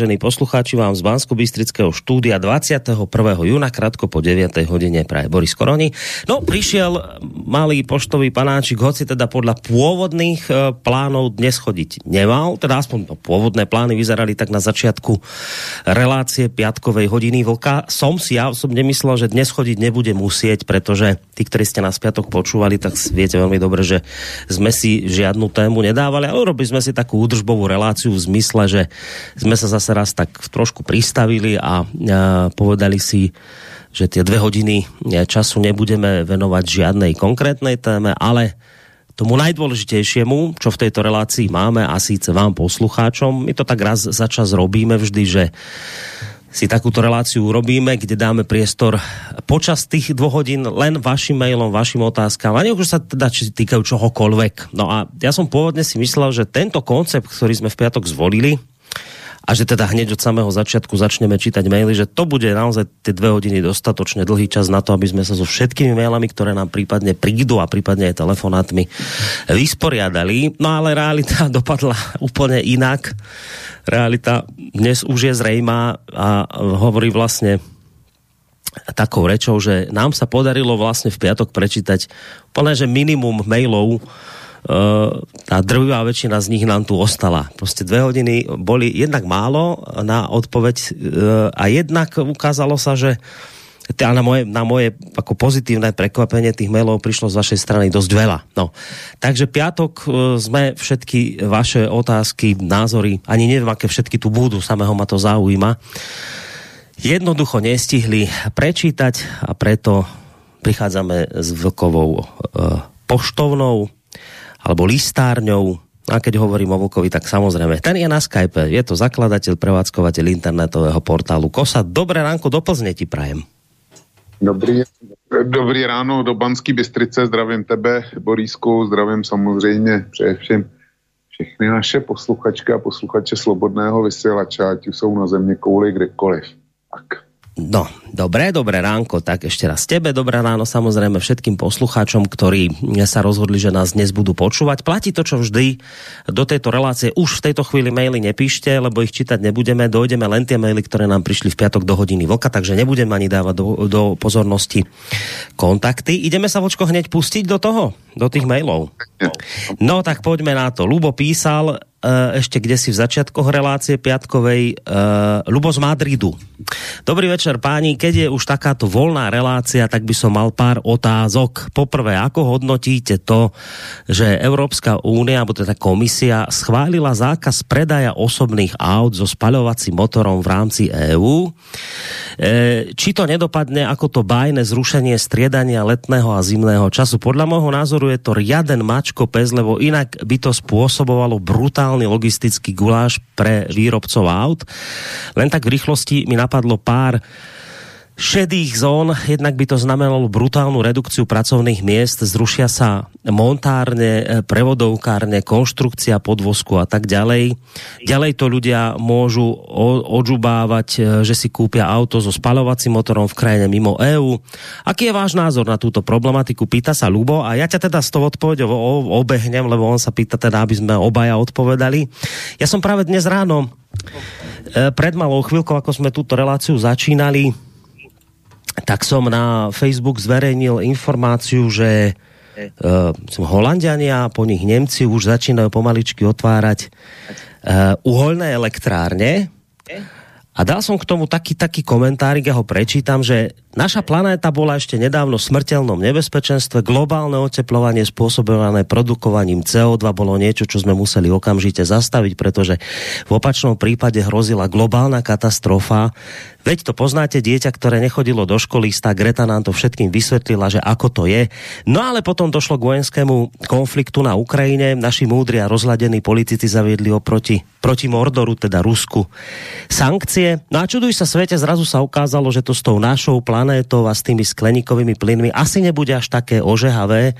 vážení poslucháči, vám z bansko bystrického štúdia 21. júna, krátko po 9. hodine praje Boris Koroni. No, prišiel malý poštový panáčik, hoci teda podľa pôvodných e, plánov dnes chodiť nemal, teda aspoň no, pôvodné plány vyzerali tak na začiatku relácie piatkovej hodiny vlka. Som si ja osobne myslel, že dnes chodiť nebude musieť, pretože tí, ktorí ste nás piatok počúvali, tak viete veľmi dobre, že sme si žiadnu tému nedávali, ale urobili sme si takú údržbovú reláciu v zmysle, že sme sa zase raz tak trošku pristavili a, povedali si, že tie dve hodiny času nebudeme venovať žiadnej konkrétnej téme, ale tomu najdôležitejšiemu, čo v tejto relácii máme a síce vám poslucháčom, my to tak raz za čas robíme vždy, že si takúto reláciu urobíme, kde dáme priestor počas tých dvoch hodín len vašim mailom, vašim otázkám, a už sa teda či týkajú čohokoľvek. No a ja som pôvodne si myslel, že tento koncept, ktorý sme v piatok zvolili, a že teda hneď od samého začiatku začneme čítať maily, že to bude naozaj tie dve hodiny dostatočne dlhý čas na to, aby sme sa so všetkými mailami, ktoré nám prípadne prídu a prípadne aj telefonátmi vysporiadali. No ale realita dopadla úplne inak. Realita dnes už je zrejmá a hovorí vlastne takou rečou, že nám sa podarilo vlastne v piatok prečítať plné, že minimum mailov, tá drvivá väčšina z nich nám tu ostala. Prostě dve hodiny boli jednak málo na odpoveď a jednak ukázalo sa, že a na moje, na moje ako pozitívne prekvapenie tých mailov prišlo z vašej strany dosť veľa. No. Takže piatok sme všetky vaše otázky, názory, ani neviem, aké všetky tu budú, samého ma to zaujíma, jednoducho nestihli prečítať a preto prichádzame s vlkovou e, poštovnou alebo listárňou. A keď hovorím o Vlkovi, tak samozrejme, ten je na Skype. Je to zakladateľ, prevádzkovateľ internetového portálu KOSA. Dobré ránko do Plzne ti prajem. Dobrý, dobrý ráno do Banský Bystrice, zdravím tebe, Borísku, zdravím samozřejmě především všechny naše posluchačky a posluchače Slobodného vysílača, ať jsou na země kouli kdekoliv. Tak. No, dobré, dobré ránko, tak ešte raz tebe, dobré ráno samozrejme všetkým poslucháčom, ktorí sa rozhodli, že nás dnes budú počúvať. Platí to, čo vždy do tejto relácie. Už v tejto chvíli maily nepíšte, lebo ich čítať nebudeme, dojdeme len tie maily, ktoré nám prišli v piatok do hodiny vlka, takže nebudem ani dávať do, do pozornosti kontakty. Ideme sa, vočko, hneď pustiť do toho, do tých mailov. No tak poďme na to. Lubo písal, ešte kde si v začiatkoch relácie piatkovej uh, Lubo z Madridu. Dobrý večer páni, keď je už takáto voľná relácia, tak by som mal pár otázok. Poprvé, ako hodnotíte to, že Európska únia, alebo teda komisia, schválila zákaz predaja osobných aut so spaľovacím motorom v rámci EÚ? E, eh, či to nedopadne ako to bajné zrušenie striedania letného a zimného času? Podľa môjho názoru je to riaden mačko pes, lebo inak by to spôsobovalo brutálne brutálny logistický guláš pre výrobcov aut. Len tak v rýchlosti mi napadlo pár šedých zón, jednak by to znamenalo brutálnu redukciu pracovných miest, zrušia sa montárne, prevodovkárne, konštrukcia podvozku a tak ďalej. Ďalej to ľudia môžu odžubávať, e, že si kúpia auto so spalovacím motorom v krajine mimo EÚ. Aký je váš názor na túto problematiku? Pýta sa Lubo a ja ťa teda s tou odpovedou obehnem, lebo on sa pýta teda, aby sme obaja odpovedali. Ja som práve dnes ráno e, pred malou chvíľkou, ako sme túto reláciu začínali, tak som na Facebook zverejnil informáciu, že uh, Holandiania, po nich Nemci už začínajú pomaličky otvárať uh, uholné elektrárne. A dal som k tomu taký, taký komentárik, ja ho prečítam, že naša planéta bola ešte nedávno v smrteľnom nebezpečenstve. Globálne oteplovanie spôsobované produkovaním CO2 bolo niečo, čo sme museli okamžite zastaviť, pretože v opačnom prípade hrozila globálna katastrofa. Veď to poznáte, dieťa, ktoré nechodilo do školy, tá Greta nám to všetkým vysvetlila, že ako to je. No ale potom došlo k vojenskému konfliktu na Ukrajine. Naši múdri a rozladení politici zaviedli oproti proti Mordoru, teda Rusku, sankcie. No a čuduj sa svete, zrazu sa ukázalo, že to s tou našou planétou a s tými skleníkovými plynmi asi nebude až také ožehavé.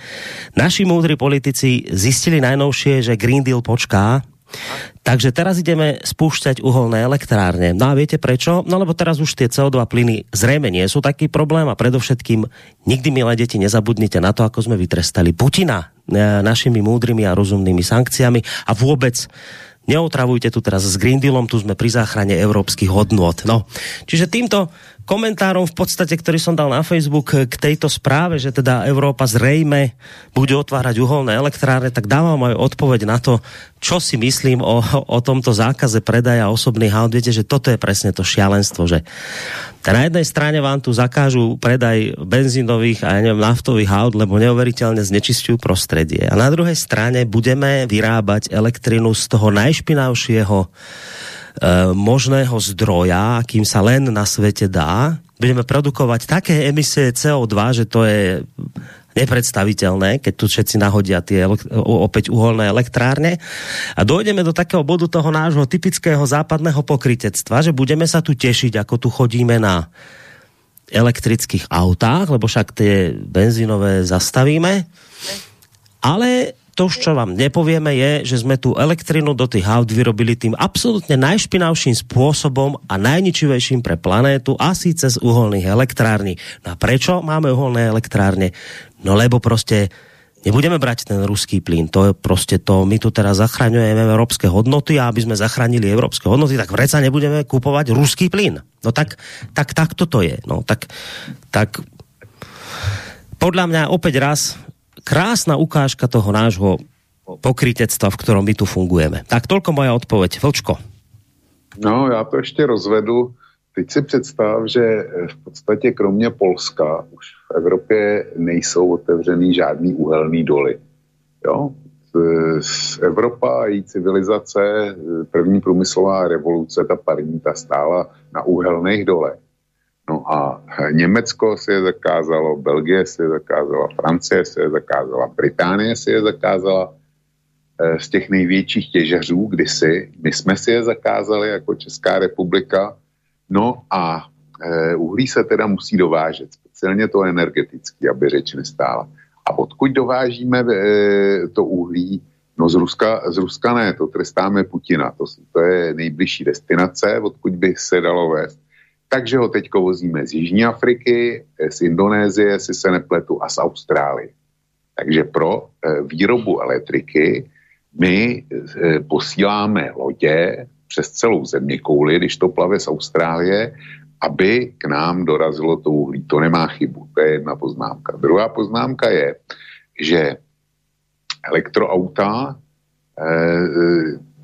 Naši múdri politici zistili najnovšie, že Green Deal počká, Takže teraz ideme spúšťať uholné elektrárne. No a viete prečo? No lebo teraz už tie CO2 plyny zrejme nie sú taký problém a predovšetkým nikdy, milé deti, nezabudnite na to, ako sme vytrestali Putina e, našimi múdrymi a rozumnými sankciami a vôbec neotravujte tu teraz s Green Dealom, tu sme pri záchrane európskych hodnot. No, čiže týmto komentárom v podstate, ktorý som dal na Facebook k tejto správe, že teda Európa zrejme bude otvárať uholné elektrárne, tak dávam aj odpoveď na to, čo si myslím o, o tomto zákaze predaja osobných aut. Viete, že toto je presne to šialenstvo, že na jednej strane vám tu zakážu predaj benzínových a neviem, naftových aut, lebo neuveriteľne znečistujú prostredie. A na druhej strane budeme vyrábať elektrinu z toho najšpinavšieho Eh, možného zdroja, akým sa len na svete dá. Budeme produkovať také emisie CO2, že to je nepredstaviteľné, keď tu všetci nahodia tie opäť uholné elektrárne. A dojdeme do takého bodu toho nášho typického západného pokrytectva, že budeme sa tu tešiť, ako tu chodíme na elektrických autách, lebo však tie benzínové zastavíme. Ale to, čo vám nepovieme, je, že sme tu elektrinu do tých aut vyrobili tým absolútne najšpinavším spôsobom a najničivejším pre planétu a síce z uholných elektrární. No a prečo máme uholné elektrárne? No lebo prostě nebudeme brať ten ruský plyn. To je prostě to, my tu teraz zachraňujeme európske hodnoty a aby sme zachránili európske hodnoty, tak vreca nebudeme kupovať ruský plyn. No tak, tak, tak toto je. No tak, tak podľa mňa opäť raz krásna ukážka toho nášho pokrytectva, v ktorom my tu fungujeme. Tak tolko moja odpověď. Vlčko. No, já to ještě rozvedu. Teď si představ, že v podstatě kromě Polska už v Evropě nejsou otevřený žádný uhelný doly. Jo? Z Evropa a její civilizace, první průmyslová revoluce, ta parní, ta stála na uhelných dolech. No a Německo si je zakázalo, Belgie si je zakázala, Francie si je zakázala, Británie si je zakázala eh, z těch největších těžařů kdysi. My jsme si je zakázali jako Česká republika. No a eh, uhlí se teda musí dovážet, speciálně to energetický, aby řeč nestála. A odkud dovážíme to uhlí? No z Ruska, z Ruska ne, to trestáme Putina, to, to je nejbližší destinace, odkud by se dalo vést takže ho teď vozíme z Jižní Afriky, eh, z Indonésie, si se nepletu, a z Austrálie. Takže pro eh, výrobu elektriky my eh, posíláme lodě přes celou země kouli, když to plave z Austrálie, aby k nám dorazilo to uhlí. To nemá chybu, to je jedna poznámka. Druhá poznámka je, že elektroauta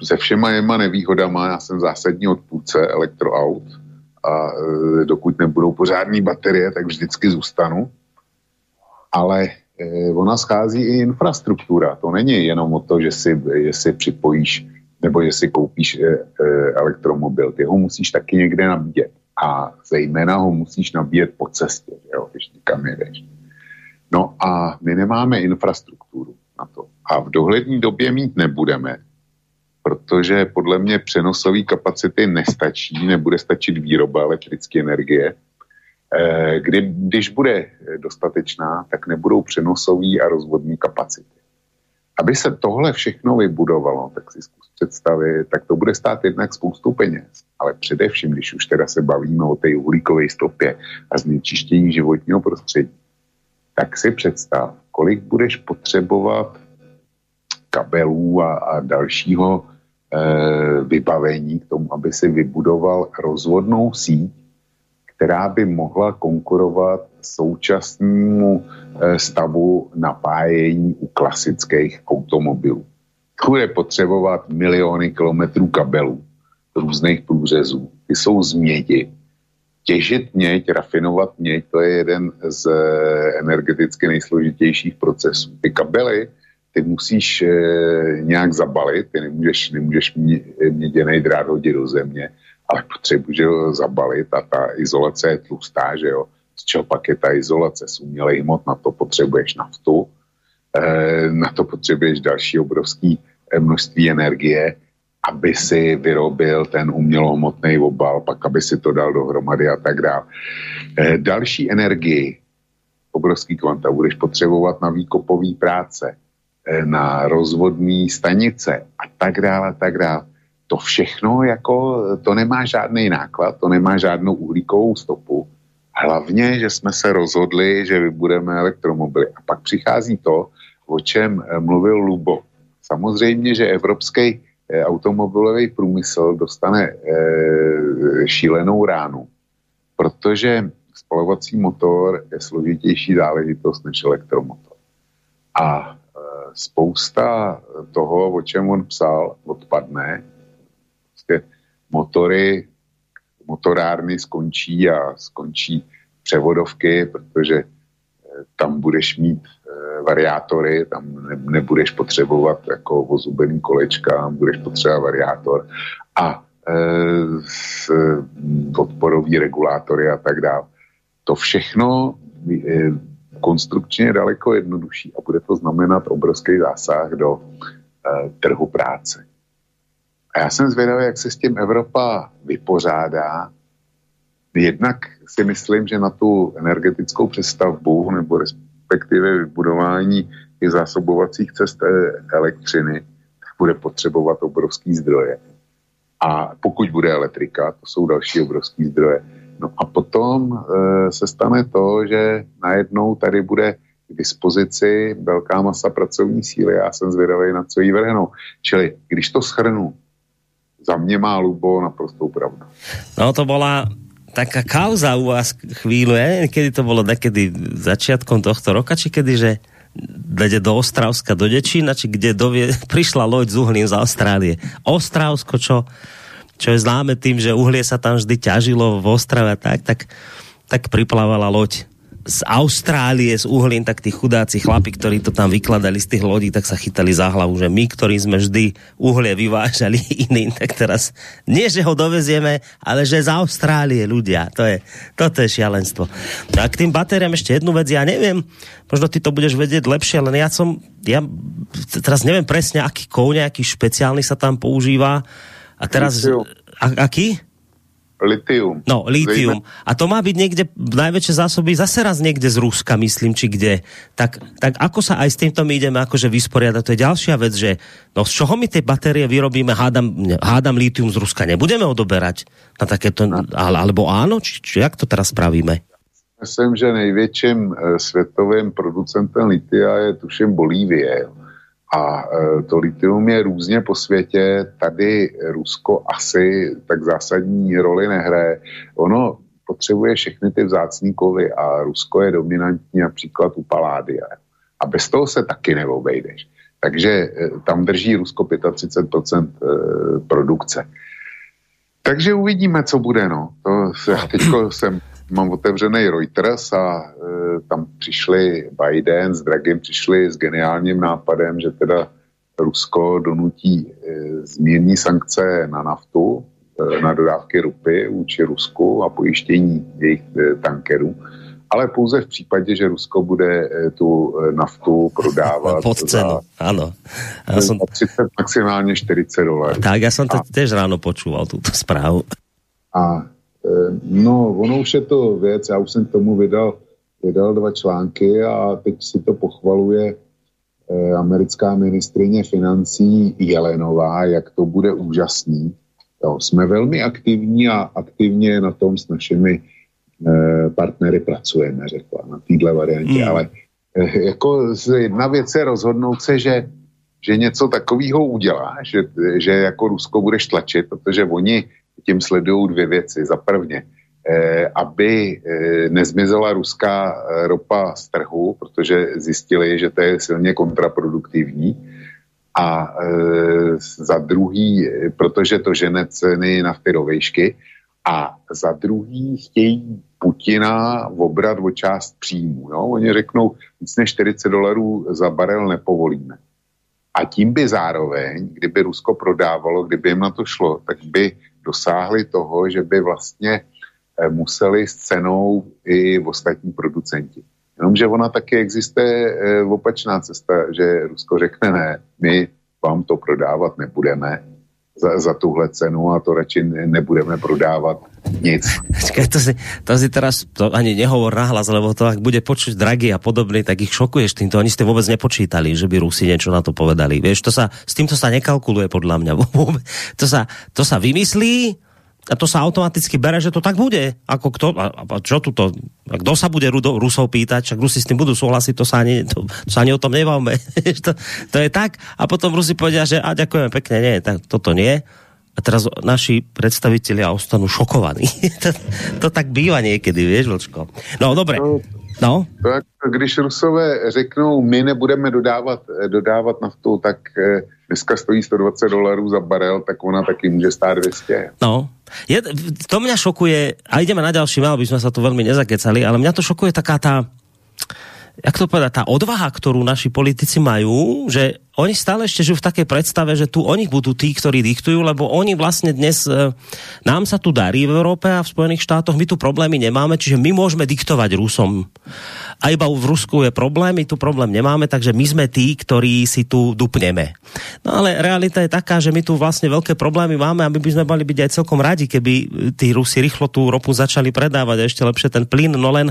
se všema jema nevýhodama, já jsem zásadní odpůdce elektroaut, a e, dokud nebudou pořádné baterie, tak vždycky zůstanu. Ale e, ona schází i infrastruktura. To není jenom o to, že si, že si připojíš nebo že si koupíš e, elektromobil. Ty ho musíš taky někde nabíjet. A zejména ho musíš nabíjet po cestě, jo, když někam jedeš. No a my nemáme infrastrukturu na to. A v dohlední době mít nebudeme, protože podle mě přenosové kapacity nestačí, nebude stačit výroba elektrické energie. Eh, kdy, když bude dostatečná, tak nebudou přenosové a rozvodní kapacity. Aby se tohle všechno vybudovalo, tak si zkus představit, tak to bude stát jednak spoustu peněz. Ale především, když už teda se bavíme o té uhlíkové stopě a znečištění životního prostředí, tak si představ, kolik budeš potřebovat kabelů a, a dalšího vybavení k tomu, aby si vybudoval rozvodnou síť, která by mohla konkurovat současnému eh, stavu napájení u klasických automobilů. Bude potřebovat miliony kilometrů kabelů, různých průřezů. Ty jsou z mědi. těžit měď, rafinovat měď, to je jeden z energeticky nejsložitějších procesů. Ty kabely, ty musíš e, nějak zabalit, ty nemůžeš, nemůžeš mě, měděný drát hodit do země, ale potřebuješ ho zabalit a ta izolace je tlustá, že jo. Z čeho pak je ta izolace? Z umělej hmot, na to potřebuješ naftu, e, na to potřebuješ další obrovský eh, množství energie, aby si vyrobil ten umělohmotný obal, pak aby si to dal dohromady a tak dále. Další energii, obrovský kvanta, budeš potřebovat na výkopový práce, na rozvodní stanice a tak dále, a tak dále. To všechno jako, to nemá žádný náklad, to nemá žádnou uhlíkovou stopu. Hlavně, že jsme se rozhodli, že vybudeme elektromobily. A pak přichází to, o čem eh, mluvil Lubo. Samozřejmě, že evropský eh, automobilový průmysl dostane šílenou ránu, protože spalovací motor je složitější záležitost než elektromotor. A spousta toho, o čem on psal, odpadne. Prostě motory, motorárny skončí a skončí převodovky, protože eh, tam budeš mít eh, variátory, tam nebudeš potřebovat jako vozubený kolečka, budeš potřebovat variátor a e, s, odporový regulátory a tak dále. To všechno konstrukčně daleko jednodušší a bude to znamenat obrovský zásah do e, trhu práce. A já jsem zvědavý, jak se s tím Evropa vypořádá. Jednak si myslím, že na tu energetickou přestavbu nebo respektive vybudování těch zásobovacích cest eh, elektřiny bude potřebovat obrovský zdroje. A pokud bude elektrika, to jsou další obrovský zdroje. No a potom e, se stane to, že najednou tady bude k dispozici velká masa pracovní síly. Já jsem zvědavý, na co jí vrhnou. Čili, když to schrnu, za mě má Lubo naprostou pravdu. No to byla taká kauza u vás ja neviem, kedy to bolo, kedy začiatkom tohto roka, či kedy, že dať do Ostravska, do Dečína, či kde dovie, prišla loď z uhlím z Austrálie. Ostravsko, čo čo je známe tým, že uhlie sa tam vždy ťažilo v Ostrave tak, tak, tak priplávala loď z Austrálie s uhlím, tak tí chudáci chlapi, ktorí to tam vykladali z tých lodí, tak sa chytali za hlavu, že my, ktorí sme vždy uhlie vyvážali iným, tak teraz nie, že ho dovezieme, ale že z Austrálie ľudia. To je, toto je šialenstvo. No a k tým batériám ešte jednu vec, ja neviem, možno ty to budeš vedieť lepšie, ale ja som, ja teraz neviem presne, aký kou nejaký špeciálny sa tam používa, a teraz... A, aký? Litium. No, litium. A to má byť niekde, najväčšie zásoby zase raz niekde z Ruska, myslím, či kde. Tak, tak ako sa aj s týmto my ideme akože vysporiadať? To je ďalšia vec, že no z čoho my tie batérie vyrobíme, hádam, hádam litium z Ruska, nebudeme odoberať na takéto, alebo áno? Či, či jak to teraz spravíme? Myslím, že největším e, světovým producentem litia je tuším Bolívie. A e, to litium je různě po světě, tady Rusko asi tak zásadní roli nehraje. Ono potřebuje všechny ty vzácný kovy a Rusko je dominantní například u paládia. A bez toho se taky neobejdeš. Takže e, tam drží Rusko 35% e, produkce. Takže uvidíme, co bude. No. To, já teďko jsem mám otevřený Reuters a e, tam přišli Biden s Dragem přišli s geniálním nápadem, že teda Rusko donutí e, zmírní sankce na naftu, e, na dodávky ropy vůči Rusku a pojištění jejich e, tankerů. Ale pouze v případě, že Rusko bude e, tu e, naftu prodávat pod cenu, ano. Já jsem... 30, maximálně 40 dolarů. Tak, já jsem to tež ráno počúval, tuto zprávu. A no, ono už je to věc, já už jsem k tomu vydal, vydal dva články a teď si to pochvaluje eh, americká ministrině financí Jelenová, jak to bude úžasný. Jo, jsme velmi aktivní a aktivně na tom s našimi eh, partnery pracujeme, řekla, na téhle variantě, mm. ale eh, jako jedna věc je rozhodnout se, že, že něco takového udělá, že, že jako Rusko budeš tlačit, protože oni tím sledují dvě věci. Za prvně, eh, aby eh, nezmizela ruská eh, ropa z trhu, protože zjistili, že to je silně kontraproduktivní. A za druhý, protože to žene ceny nafty do a za druhý chtějí Putina obrat o část příjmu. Jo? Oni řeknou, víc než 40 dolarů za barel nepovolíme. A tím by zároveň, kdyby Rusko prodávalo, kdyby jim na to šlo, tak by dosáhli toho, že by vlastně eh, museli s cenou i ostatní producenti. Jenomže ona taky existuje eh, opačná cesta, že Rusko řekne ne, my vám to prodávat nebudeme, za, za tuhle cenu a to radši nebudeme prodávat nic. To si, to si teraz to ani nehovor nahlas, lebo to ak bude počuť dragy a podobný, tak ich šokuješ týmto. Oni ste vôbec nepočítali, že by Rusi niečo na to povedali. Vieš, to sa, s týmto sa nekalkuluje podľa mňa. To sa, to sa vymyslí, a to sa automaticky bere, že to tak bude. Ako kto, a, a čo tu to, a kdo sa bude Rudo, Rusov pýtať, však Rusi s tým budú súhlasiť, to sa ani, to, to sa ani o tom nebavme. to, to, je tak. A potom Rusi povedia, že a ďakujem pekne, nie, tak toto nie. A teraz naši predstavitelia ostanú šokovaní. to, to tak býva niekedy, vieš, Vlčko. No, dobre. No, No. Tak, když Rusové řeknou, my nebudeme dodávat, dodávat naftu, tak eh, dneska stojí 120 dolarů za barel, tak ona taky může stát 200. No. Je, to mňa šokuje, a ideme na ďalší mal, aby sme sa tu veľmi nezakecali, ale mňa to šokuje taká tá, jak to povedať, tá odvaha, ktorú naši politici majú, že oni stále ešte žijú v takej predstave, že tu oni budú tí, ktorí diktujú, lebo oni vlastne dnes, e, nám sa tu darí v Európe a v Spojených štátoch, my tu problémy nemáme, čiže my môžeme diktovať Rusom. A iba v Rusku je problém, my tu problém nemáme, takže my sme tí, ktorí si tu dupneme. No ale realita je taká, že my tu vlastne veľké problémy máme a my by sme mali byť aj celkom radi, keby tí Rusi rýchlo tú ropu začali predávať a ešte lepšie ten plyn, no len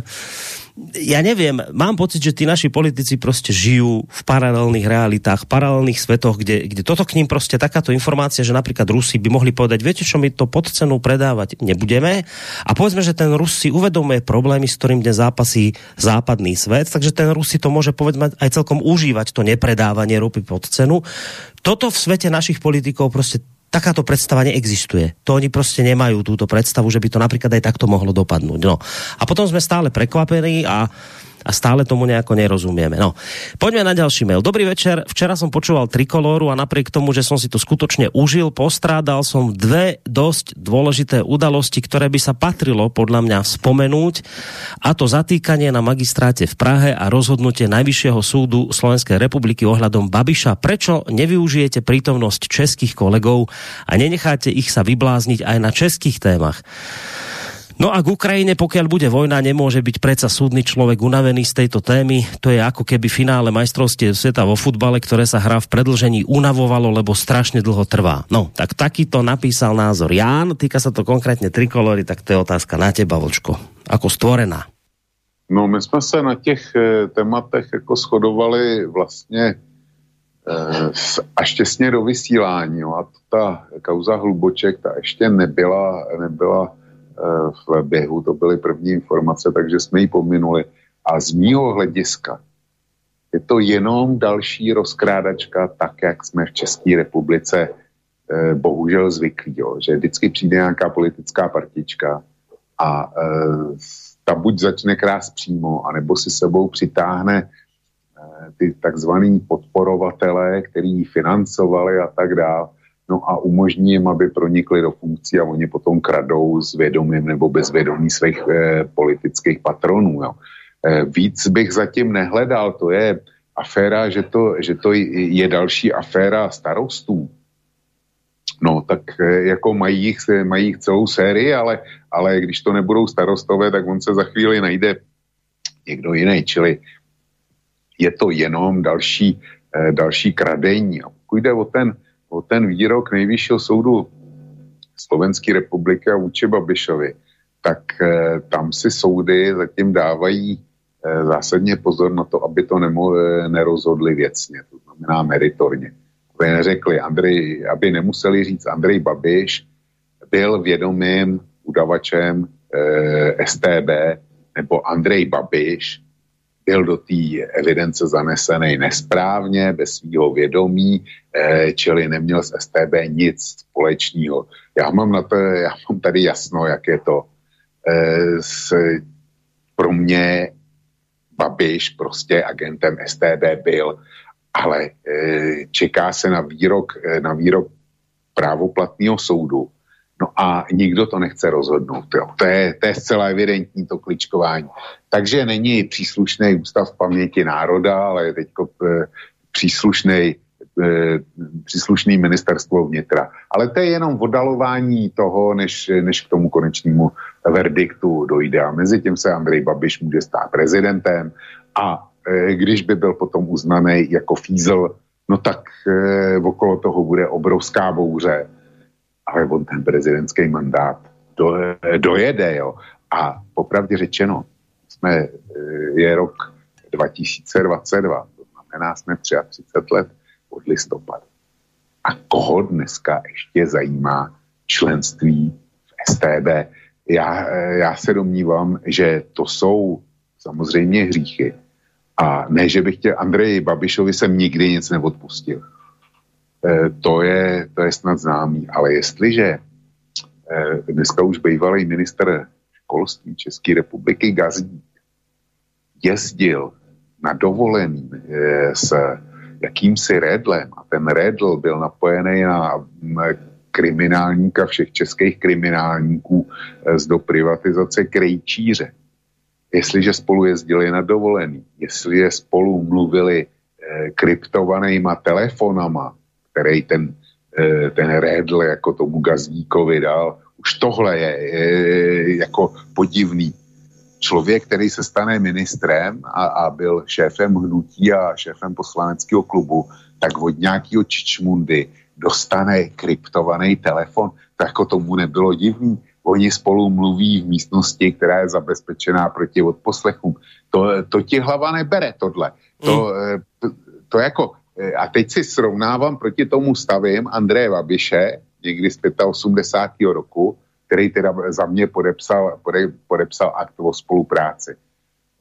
ja neviem, mám pocit, že tí naši politici prostě žijú v paralelných realitách, paralelných svetoch, kde, kde toto k ním prostě takáto informácia, že napríklad Rusi by mohli povedať, viete čo, my to pod cenu predávať nebudeme a povedzme, že ten Rus si uvedomuje problémy, s ktorým dnes zápasí západný svet, takže ten Rus si to môže povedzme aj celkom užívať, to nepredávanie ropy pod cenu. Toto v svete našich politikov prostě takáto predstava neexistuje. To oni prostě nemajú túto predstavu, že by to napríklad aj takto mohlo dopadnúť. No. A potom sme stále prekvapení a a stále tomu nejako nerozumieme. No, poďme na ďalší mail. Dobrý večer. Včera som počúval Trikolóru a napriek tomu, že som si to skutočne užil, postrádal som dve dosť dôležité udalosti, ktoré by sa patrilo podľa mňa spomenúť a to zatýkanie na magistráte v Prahe a rozhodnutie Najvyššieho súdu Slovenskej republiky ohľadom Babiša. Prečo nevyužijete prítomnosť českých kolegov a nenecháte ich sa vyblázniť aj na českých témach? No a k Ukrajine, pokiaľ bude vojna, nemôže byť predsa súdny človek unavený z tejto témy. To je ako keby finále majstrovstiev sveta vo futbale, ktoré sa hrá v predlžení, unavovalo, lebo strašne dlho trvá. No, tak takýto napísal názor Ján, týka sa to konkrétne trikolory, tak to je otázka na teba, Vočko. Ako stvorená? No, my jsme se na těch e, tématech jako shodovali vlastně e, až těsně do vysílání. No, a ta kauza Hluboček, ta ještě nebyla, nebyla v běhu, to byly první informace, takže jsme ji pominuli. A z mýho hlediska je to jenom další rozkrádačka, tak jak jsme v České republice eh, bohužel zvyklí, jo, že vždycky přijde nějaká politická partička a eh, ta buď začne krást přímo, anebo si sebou přitáhne eh, ty takzvaný podporovatele, který financovali a tak dále no a umožní jim, aby pronikli do funkcí a oni potom kradou s vědomím nebo bez vědomí svých eh, politických patronů. Jo. Eh, víc bych zatím nehledal, to je aféra, že to, že to je další aféra starostů. No, tak eh, jako mají jich, mají jich celou sérii, ale, ale když to nebudou starostové, tak on se za chvíli najde někdo jiný, čili je to jenom další, eh, další kradení. A pokud jde o ten, o ten výrok nejvyššího soudu Slovenské republiky a vůči Babišovi, tak eh, tam si soudy zatím dávají eh, zásadně pozor na to, aby to nemo, eh, nerozhodli věcně, to znamená meritorně. Aby neřekli, Andrej, aby nemuseli říct, Andrej Babiš byl vědomým udavačem eh, STB, nebo Andrej Babiš byl do té evidence zanesený nesprávně, bez svého vědomí, eh, čili neměl s STB nic společného. Já mám, na to, já mám tady jasno, jak je to. Eh, s, pro mě Babiš prostě agentem STB byl, ale eh, čeká se na výrok, na výrok právoplatného soudu, No a nikdo to nechce rozhodnout. Jo. To, je, to je zcela evidentní to kličkování. Takže není příslušný ústav paměti národa, ale je teď eh, příslušný eh, příslušný ministerstvo vnitra. Ale to je jenom odalování toho, než, než k tomu konečnému verdiktu dojde. A mezi tím se Andrej Babiš může stát prezidentem a e, když by byl potom uznaný jako fízl, no tak e, okolo toho bude obrovská bouře ale on ten prezidentský mandát do, dojede, jo. A popravdě řečeno, jsme, eh, je rok 2022, to znamená, jsme 33 let od listopadu. A koho dneska ještě zajímá členství v STB? Já, eh, já se domnívám, že to jsou samozřejmě hříchy. A ne, že bych chtěl, Andreji Babišovi jsem nikdy nic neodpustil to je, to je snad známý. Ale jestliže eh, dneska už bývalý minister školství České republiky Gazí jezdil na dovolený eh, s jakýmsi Redlem a ten Redl byl napojený na mm, kriminálníka všech českých kriminálníků z do privatizace Krejčíře. Jestliže spolu jezdili na dovolený, jestliže spolu mluvili kryptovanýma telefonama, který ten, eh, ten Redl jako tomu Gazdíkovi dal. Už tohle je, je jako podivný. Člověk, který se stane ministrem a, a byl šéfem hnutí a šéfem poslaneckého klubu, tak od nějakého čičmundy dostane kryptovaný telefon, tak jako tomu nebylo divný. Oni spolu mluví v místnosti, která je zabezpečená proti odposlechům. To, to ti hlava nebere, tohle. To, mm. Eh, to, to jako a teď si srovnávám proti tomu stavím Andreje Babiše, někdy z 85. roku, který teda za mě podepsal, pode, podepsal akt o spolupráci.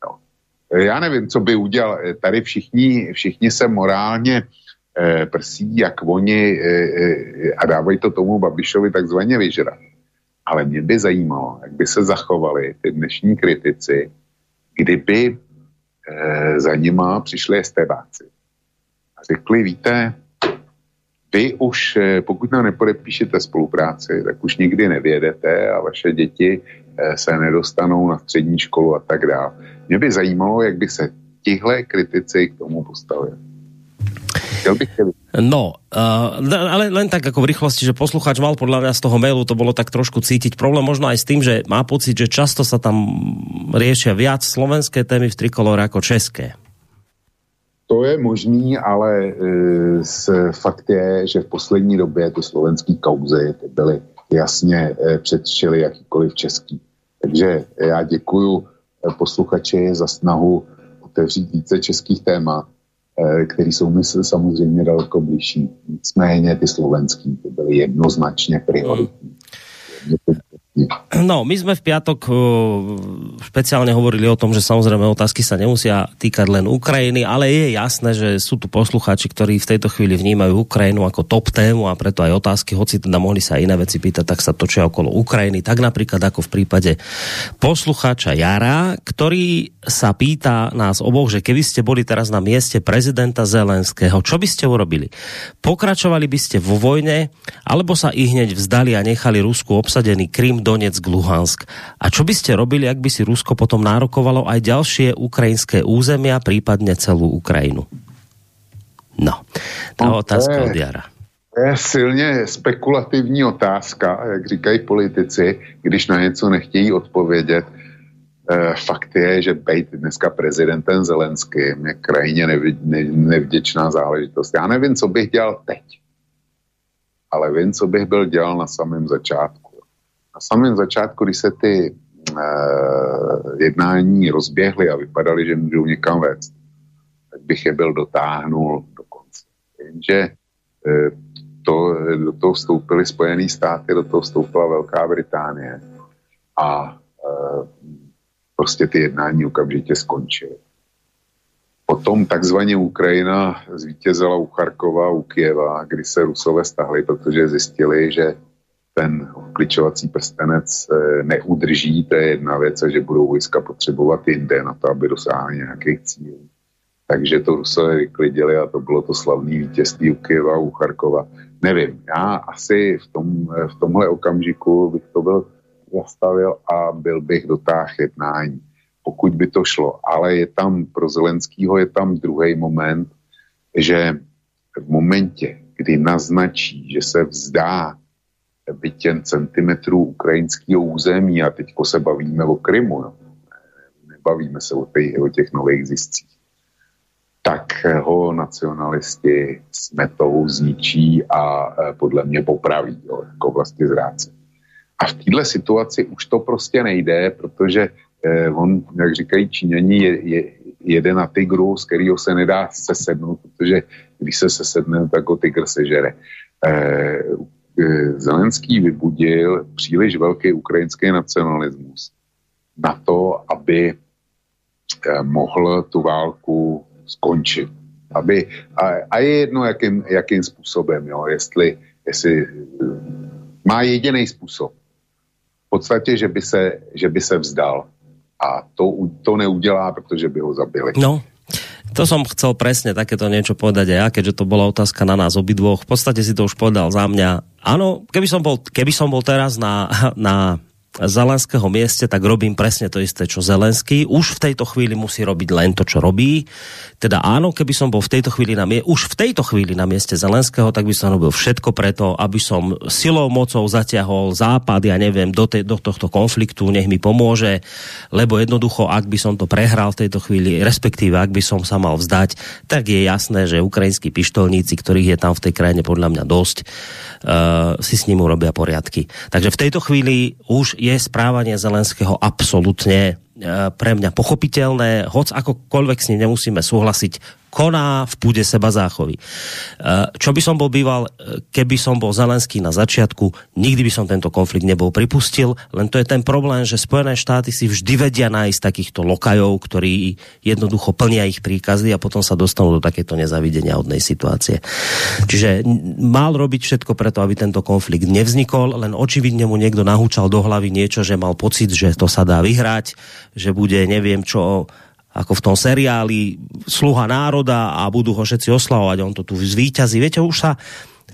No. Eh, já nevím, co by udělal. Eh, tady všichni, všichni se morálně eh, prsí, jak oni eh, a dávají to tomu Babišovi takzvaně vyžrat. Ale mě by zajímalo, jak by se zachovali ty dnešní kritici, kdyby eh, za nima přišli estebáci řekli, víte, vy už, eh, pokud nám nepodepíšete spolupráci, tak už nikdy nevědete a vaše děti eh, se nedostanou na střední školu a tak dále. Mě by zajímalo, jak by se tihle kritici k tomu postavili. No, uh, ale len tak ako v rýchlosti, že posluchač mal podľa mňa z toho mailu to bolo tak trošku cítiť. Problém možno aj s tým, že má pocit, že často sa tam riešia viac slovenské témy v trikolore ako české. To je možný, ale e, fakt je, že v poslední době ty slovenské kauzy ty byly jasně e, předčily jakýkoliv český. Takže já děkuju e, posluchači za snahu otevřít více českých témat, e, které jsou mi samozřejmě daleko blížší. Nicméně ty slovenský ty byly jednoznačně prioritní. Mm. No, my sme v piatok uh, špeciálne hovorili o tom, že samozrejme otázky sa nemusia týkať len Ukrajiny, ale je jasné, že sú tu poslucháči, ktorí v tejto chvíli vnímajú Ukrajinu ako top tému a preto aj otázky, hoci teda mohli sa iné veci pýtať, tak sa točia okolo Ukrajiny. Tak napríklad ako v prípade poslucháča Jara, ktorý sa pýta nás oboch, že keby ste boli teraz na mieste prezidenta Zelenského, čo by ste urobili? Pokračovali by ste vo vojne, alebo sa i hneď vzdali a nechali Rusku obsadený Krym Donetsk, Luhansk. A čo by ste robili, ak by si Rusko potom nárokovalo aj ďalšie ukrajinské územia, prípadne celú Ukrajinu? No, ta no, otázka od Jara. To je silně spekulativní otázka, jak říkají politici, když na něco nechtějí odpovědět. E, fakt je, že být dneska prezidentem Zelenským je krajně nevděčná záležitost. Já nevím, co bych dělal teď, ale vím, co bych byl dělal na samém začátku na samém začátku, když se ty uh, jednání rozběhly a vypadaly, že můžou někam vést, tak bych je byl dotáhnul do konce. Jenže uh, to, do toho vstoupily Spojené státy, do toho vstoupila Velká Británie a uh, prostě ty jednání okamžitě skončily. Potom takzvaně Ukrajina zvítězila u Charkova, u Kieva, kdy se Rusové stahli, protože zjistili, že ten kličovací prstenec eh, neudrží, to je jedna věc, že budou vojska potřebovat jinde na to, aby dosáhli nějakých cílů. Takže to Rusové vyklidili a to bylo to slavné vítězství u Kyjeva, u Charkova. nevím, já asi v, tom, v tomhle okamžiku bych to byl zastavil a byl bych dotáhl jednání, pokud by to šlo. Ale je tam pro Zelenskýho je tam druhý moment, že v momentě, kdy naznačí, že se vzdá bytěn centimetrů ukrajinského území a teďko se bavíme o Krymu, no. nebavíme se o, tej, o těch nových ziscích, tak ho nacionalisti smetou, zničí a e, podle mě popraví, jo, jako vlastně zráce. A v této situaci už to prostě nejde, protože eh, on, jak říkají Číňani, je, je, jede na tygru, z kterého se nedá sesednout, protože když se sesedne, tak ho tygr sežere. Eh, Zelenský vybudil příliš velký ukrajinský nacionalismus na to, aby eh, mohl tu válku skončit. Aby, a, a je jedno, jakým, jakým způsobem, jo, jestli, jestli má jediný způsob podstatě, že by se, že by se vzdal. A to, to neudělá, protože by ho zabili. No, to som chcel presne takéto niečo povedať aj ja, keďže to bola otázka na nás obidvoch. V podstate si to už povedal za mňa. Áno, keby som bol, keby som bol teraz na, na Zelenského mieste, tak robím presne to isté, čo Zelenský. Už v tejto chvíli musí robiť len to, čo robí. Teda áno, keby som bol v tejto chvíli na mieste, už v tejto chvíli na mieste Zelenského, tak by som robil všetko preto, aby som silou, mocou zatiahol západ, ja neviem, do, te, do tohto konfliktu, nech mi pomôže, lebo jednoducho, ak by som to prehral v tejto chvíli, respektíve ak by som sa mal vzdať, tak je jasné, že ukrajinskí pištolníci, ktorých je tam v tej krajine podľa mňa dosť, uh, si s ním urobia poriadky. Takže v tejto chvíli už je správanie Zelenského absolútne E, pre mňa pochopiteľné, hoc akokoľvek s ním nemusíme súhlasiť, koná v púde seba záchovy. E, čo by som bol býval, e, keby som bol Zelenský na začiatku, nikdy by som tento konflikt nebol pripustil, len to je ten problém, že Spojené štáty si vždy vedia nájsť takýchto lokajov, ktorí jednoducho plnia ich príkazy a potom sa dostanú do takéto nezavidenia odnej situácie. Čiže mal robiť všetko preto, aby tento konflikt nevznikol, len očividne mu niekto nahúčal do hlavy niečo, že mal pocit, že to sa dá vyhrať, že bude neviem čo ako v tom seriáli Sluha národa a budú ho všetci oslavovať, on to tu zvíťazí. Viete, už sa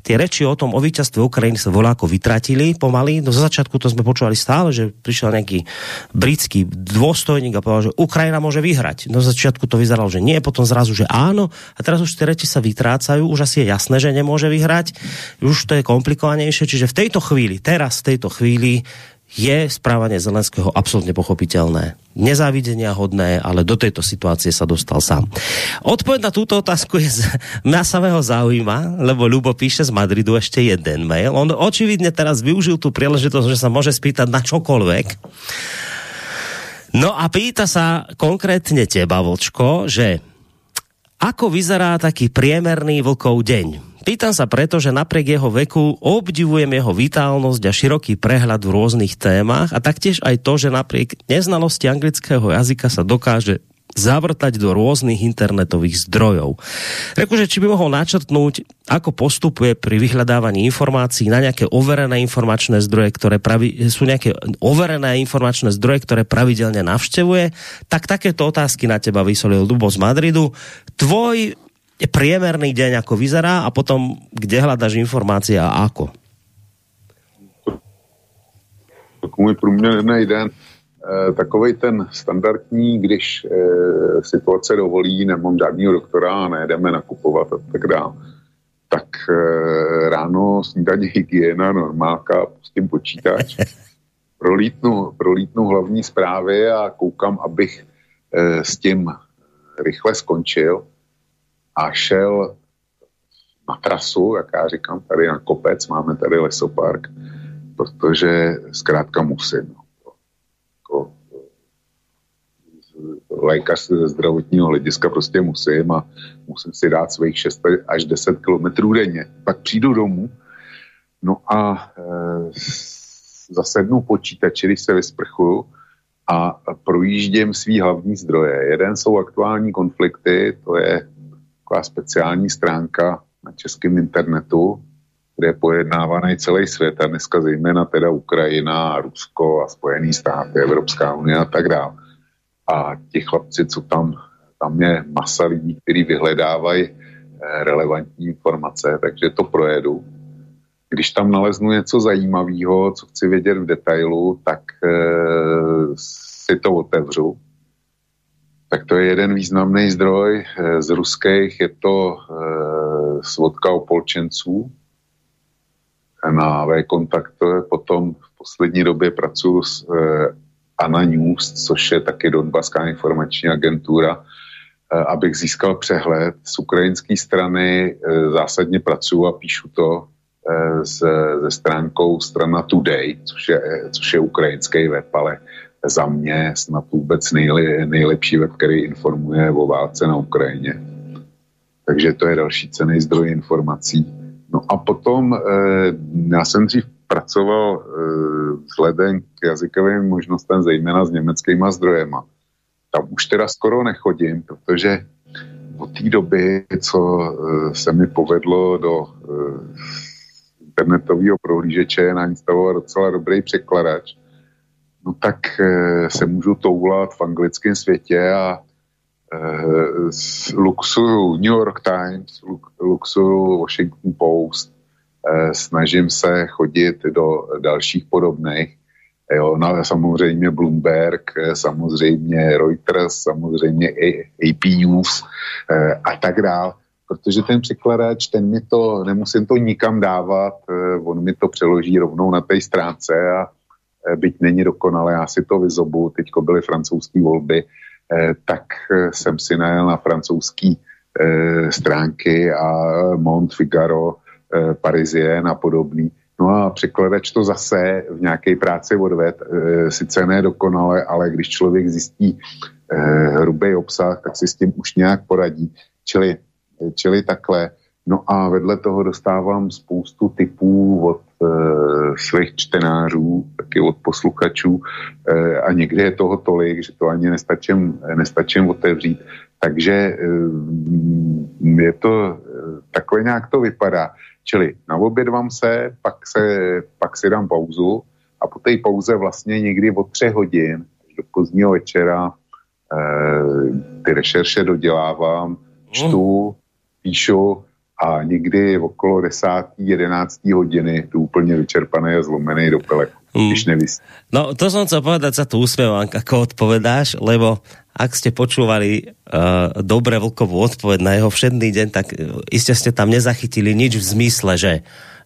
tie reči o tom, o víťazstve Ukrajiny sa voláko vytratili pomaly. No za začiatku to sme počúvali stále, že prišiel nejaký britský dôstojník a povedal, že Ukrajina môže vyhrať. No za začiatku to vyzeralo, že nie, potom zrazu, že áno. A teraz už tie reči sa vytrácajú, už asi je jasné, že nemôže vyhrať. Už to je komplikovanejšie, čiže v tejto chvíli, teraz v tejto chvíli je správanie Zelenského absolútne pochopiteľné. Nezávidenia hodné, ale do tejto situácie sa dostal sám. Odpoveď na túto otázku je z masavého zaujíma, lebo Ľubo píše z Madridu ešte jeden mail. On očividne teraz využil tú príležitosť, že sa môže spýtať na čokoľvek. No a pýta sa konkrétne teba, Vočko, že ako vyzerá taký priemerný vlkov deň? Pýtam sa preto, že napriek jeho veku obdivujem jeho vitálnosť a široký prehľad v rôznych témach a taktiež aj to, že napriek neznalosti anglického jazyka sa dokáže zavrtať do rôznych internetových zdrojov. Reku, že či by mohol načrtnúť, ako postupuje pri vyhľadávaní informácií na nejaké overené informačné zdroje, ktoré pravi, sú nejaké overené informačné zdroje, ktoré pravidelne navštevuje, tak takéto otázky na teba vysolil Dubo z Madridu. Tvoj priemerný deň, ako vyzerá a potom, kde hľadaš informácie a ako? Tak můj průměrný den, eh, takovej ten standardní, když eh, situace dovolí, nemám žádného doktora, nejdeme nakupovat a tak dále, tak eh, ráno snídaně hygiena, normálka, pustím počítač, prolítnu, prolítnu hlavní zprávy a koukám, abych s tím rychle skončil a šel na trasu, jak já říkám, tady na kopec, máme tady lesopark, protože zkrátka musím. No. Jako, lékař ze zdravotního hlediska prostě musím a musím si dát svých 6 až 10 kilometrů denně. Pak přijdu domů, no a e, zasednu počítači, když se vysprchuju a projíždím svý hlavní zdroje. Jeden jsou aktuální konflikty, to je taková speciální stránka na českém internetu, kde je pojednávaný celý svět a dneska zejména teda Ukrajina, Rusko a Spojený státy, Evropská unie a tak dále. A ti chlapci, co tam, tam je masa lidí, kteří vyhledávají eh, relevantní informace, takže to projedu. když tam naleznu něco zajímavého, co chci vědět v detailu, tak e, si to otevřu. Tak to je jeden významný zdroj. E, z ruských je to e, svodka opolčenců na V-kontakt. Potom v poslední době pracuji s e, ANA News, což je taky Donbaská informační agentura, abych získal přehled. Z ukrajinské strany zásadně pracuji a píšu to se, se stránkou strana Today, což je, což je ukrajinský web, ale za mě snad vůbec nejle, nejlepší web, který informuje o válce na Ukrajině. Takže to je další cený zdroj informací. No a potom, eh, já jsem dřív pracoval eh, vzhledem k jazykovým možnostem, zejména s německýma zdrojema. Tam už teda skoro nechodím, protože od té doby, co eh, se mi povedlo do internetového prohlížeče nainstalovat docela dobrý překladač, no tak e, se můžu toulat v anglickém světě a e, luxuju New York Times, luxuju Washington Post, e, snažím se chodit do dalších podobných, jo, no, samozřejmě Bloomberg, samozřejmě Reuters, samozřejmě AP News a tak dále protože ten překladač, ten mi to, nemusím to nikam dávat, eh, on mi to přeloží rovnou na té stránce a eh, byť není dokonale, já si to vyzobu, teďko byly francouzské volby, eh, tak jsem si najel na francouzské stránky a Mont Figaro, Parisien a podobný. No a překladač to zase v nějaké práci odved, sice ne dokonale, ale když člověk zjistí hrubý obsah, tak si s tím už nějak poradí. Čili čili takhle. No a vedle toho dostávám spoustu typů od svých čtenářů, taky od posluchačů e, a někdy je toho tolik, že to ani nestačím, nestačím otevřít. Takže e, je to, e, takhle nějak to vypadá. Čili naobědvám se, pak, se, pak si dám pauzu a po té pauze vlastně někdy od třech hodin až do pozdního večera e, ty rešerše dodělávám, čtu, píšu a někdy okolo 10. 11. hodiny tu úplně vyčerpaný a zlomený do peleku, mm. když. No to som chcel povedať, sa tu usmievam, ako odpovedáš, lebo ak ste počúvali uh, dobre Vlkovú odpoveď na jeho všedný deň, tak uh, iste ste tam nezachytili nič v zmysle, že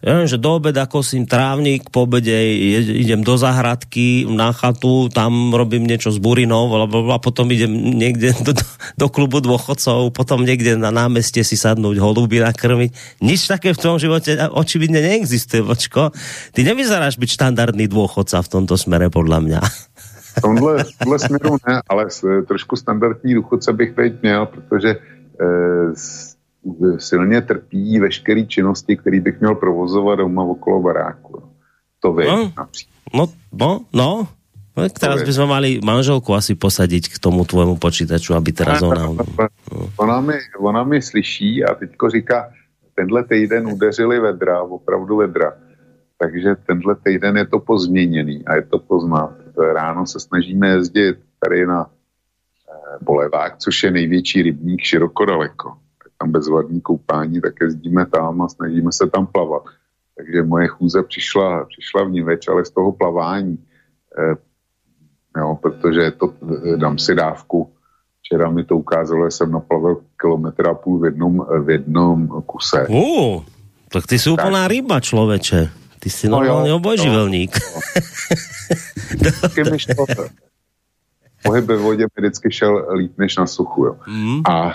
ja, že do obeda kosím trávnik, po obede idem do zahradky, na chatu, tam robím niečo s burinou, a potom idem niekde do, do klubu dôchodcov, potom niekde na námestie si sadnúť holuby nakrmiť. Nič také v tom živote očividne neexistuje, vočko. Ty nevyzeráš byť štandardný dôchodca v tomto smere, podľa mňa. V tomhle, tomhle směru ne, ale trošku standardní důchodce bych teď měl, protože e, silně trpí veškeré činnosti, které bych měl provozovat doma okolo baráku. To vy no, například. No, no, no. No, teraz by sme mali manželku asi posadiť k tomu tvojemu počítaču, aby teraz ona... Ona mi, ona mi slyší a teďko říká, tenhle týden udeřili vedra, opravdu vedra. Takže tenhle týden je to pozměněný a je to poznat. Ráno se snažíme jezdit tady na eh, Bolevák, což je největší rybník široko daleko tam bezvadný koupání, tak jezdíme tam a snažíme se tam plavat. Takže moje chůze přišla, přišla v Niveč, ale z toho plavání, eh, jo, protože to, eh, dám si dávku, včera mi to ukázalo, že jsem naplavil kilometr a půl v jednom, v jednom kuse. Uh, tak ty jsi úplná ryba, člověče. Ty jsi no normálně no, obojživelník. No. no. Pohyb ve vodě mi vždycky šel líp než na suchu. Jo. Mm. A Eh,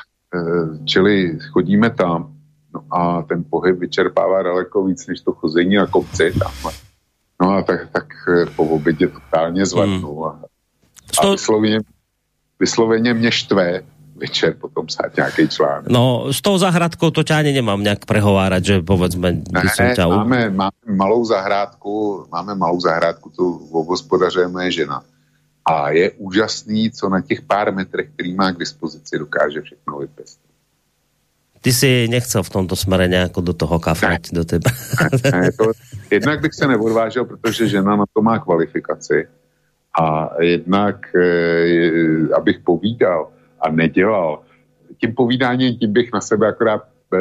čili chodíme tam no a ten pohyb vyčerpává daleko víc než to chození na kopci tam. No a tak, tak eh, po obědě totálně zvadnu hmm. a, a vysloveně, vysloveně mě štve večer potom psát nějaký článek. No, s tou zahradkou to ťa ani nemám nějak prehovárat, že povedzme, ne, ťa... máme, máme malou zahrádku, máme malou zahrádku, tu obhospodařuje moje žena a je úžasný, co na těch pár metrech, který má k dispozici, dokáže všechno vypěstovat. Ty si nechcel v tomto smere nějak do toho kafrať, do tebe. Ne, ne, to, jednak bych se neodvážel, protože žena na to má kvalifikaci a jednak, e, abych povídal a nedělal, tím povídáním tím bych na sebe akorát e,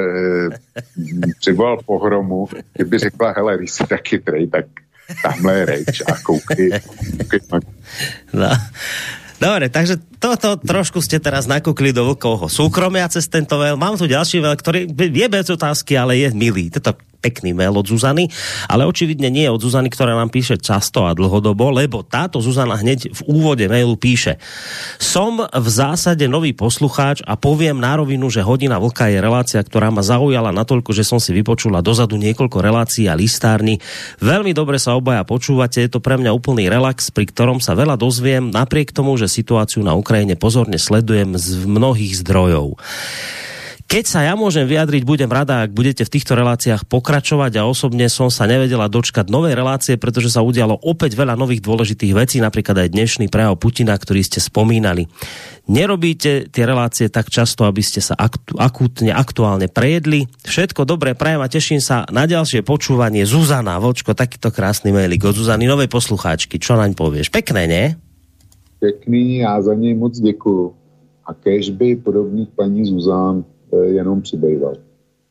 přivolal pohromu, kdyby řekla, hele, když jsi tak chytrej, tak tamhle je reč a koukej. koukej no. Dobre, takže toto trošku ste teraz nakúkli do vlkovho súkromia cez tento mail. Mám tu ďalší mail, ktorý je bez otázky, ale je milý. Toto pekný mail od Zuzany, ale očividne nie od Zuzany, ktorá nám píše často a dlhodobo, lebo táto Zuzana hneď v úvode mailu píše Som v zásade nový poslucháč a poviem na rovinu, že Hodina vlka je relácia, ktorá ma zaujala natoľko, že som si vypočula dozadu niekoľko relácií a listárny. Veľmi dobre sa obaja počúvate, je to pre mňa úplný relax, pri ktorom sa veľa dozviem, napriek tomu, že situáciu na Ukrajine pozorne sledujem z mnohých zdrojov. Keď sa ja môžem vyjadriť, budem rada, ak budete v týchto reláciách pokračovať a osobne som sa nevedela dočkať novej relácie, pretože sa udialo opäť veľa nových dôležitých vecí, napríklad aj dnešný prejav Putina, ktorý ste spomínali. Nerobíte tie relácie tak často, aby ste sa aktu, akutne, aktuálne prejedli. Všetko dobré prajem a teším sa na ďalšie počúvanie. Zuzana, Vočko, takýto krásny mailik od Zuzany, novej poslucháčky. Čo naň povieš? Pekné, ne? Pekný, já za něj moc děkuju. A kež by podobných paní Zuzán E, jenom přibýval.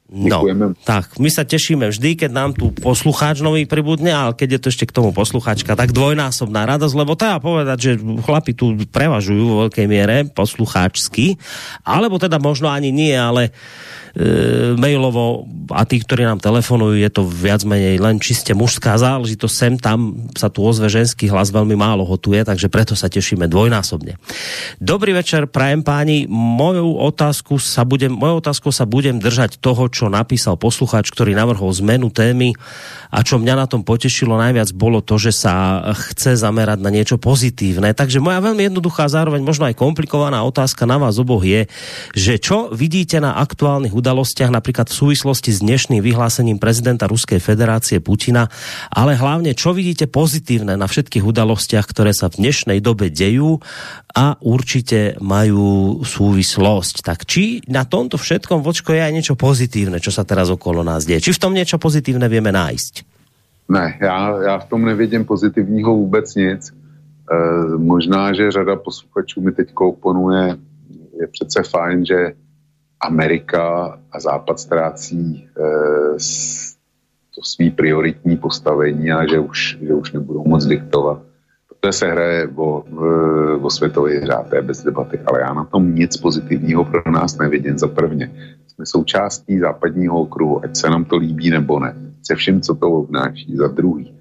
No, tak, my sa tešíme vždy, keď nám tu poslucháč nový pribudne, ale keď je to ešte k tomu poslucháčka, tak dvojnásobná radosť, lebo treba povedať, že chlapi tu prevažujú vo veľkej miere poslucháčsky, alebo teda možno ani nie, ale e, mailovo a tí, ktorí nám telefonujú, je to viac menej len čiste mužská záležitosť. Sem tam sa tu ozve ženský hlas, veľmi málo hotuje, takže preto sa tešíme dvojnásobne. Dobrý večer, prajem páni. Moju otázku sa budem, mojou otázkou sa budem držať toho, čo napísal poslucháč, ktorý navrhol zmenu témy a čo mňa na tom potešilo najviac bolo to, že sa chce zamerať na niečo pozitívne. Takže moja veľmi jednoduchá, zároveň možno aj komplikovaná otázka na vás oboch je, že čo vidíte na aktuálnych udalostiach, napríklad v súvislosti s dnešným vyhlásením prezidenta Ruskej federácie Putina, ale hlavne čo vidíte pozitívne na všetkých udalostiach, ktoré sa v dnešnej dobe dejú a určite majú súvislosť. Tak či na tomto všetkom vočko je aj niečo pozitívne, čo sa teraz okolo nás deje? Či v tom niečo pozitívne vieme nájsť? Ne, já, já v tom nevidím pozitivního vůbec nic. E, možná, že řada posluchačů mi teď oponuje, je přece fajn, že Amerika a Západ ztrácí e, to svý prioritní postavení a že už, že už nebudou moc diktovat. Protože se hraje o, o světový řád, to je bez debaty, ale já na tom nic pozitivního pro nás nevidím za prvně. Jsme součástí západního okruhu, ať se nám to líbí nebo ne se vším, co to obnáší. Za druhý,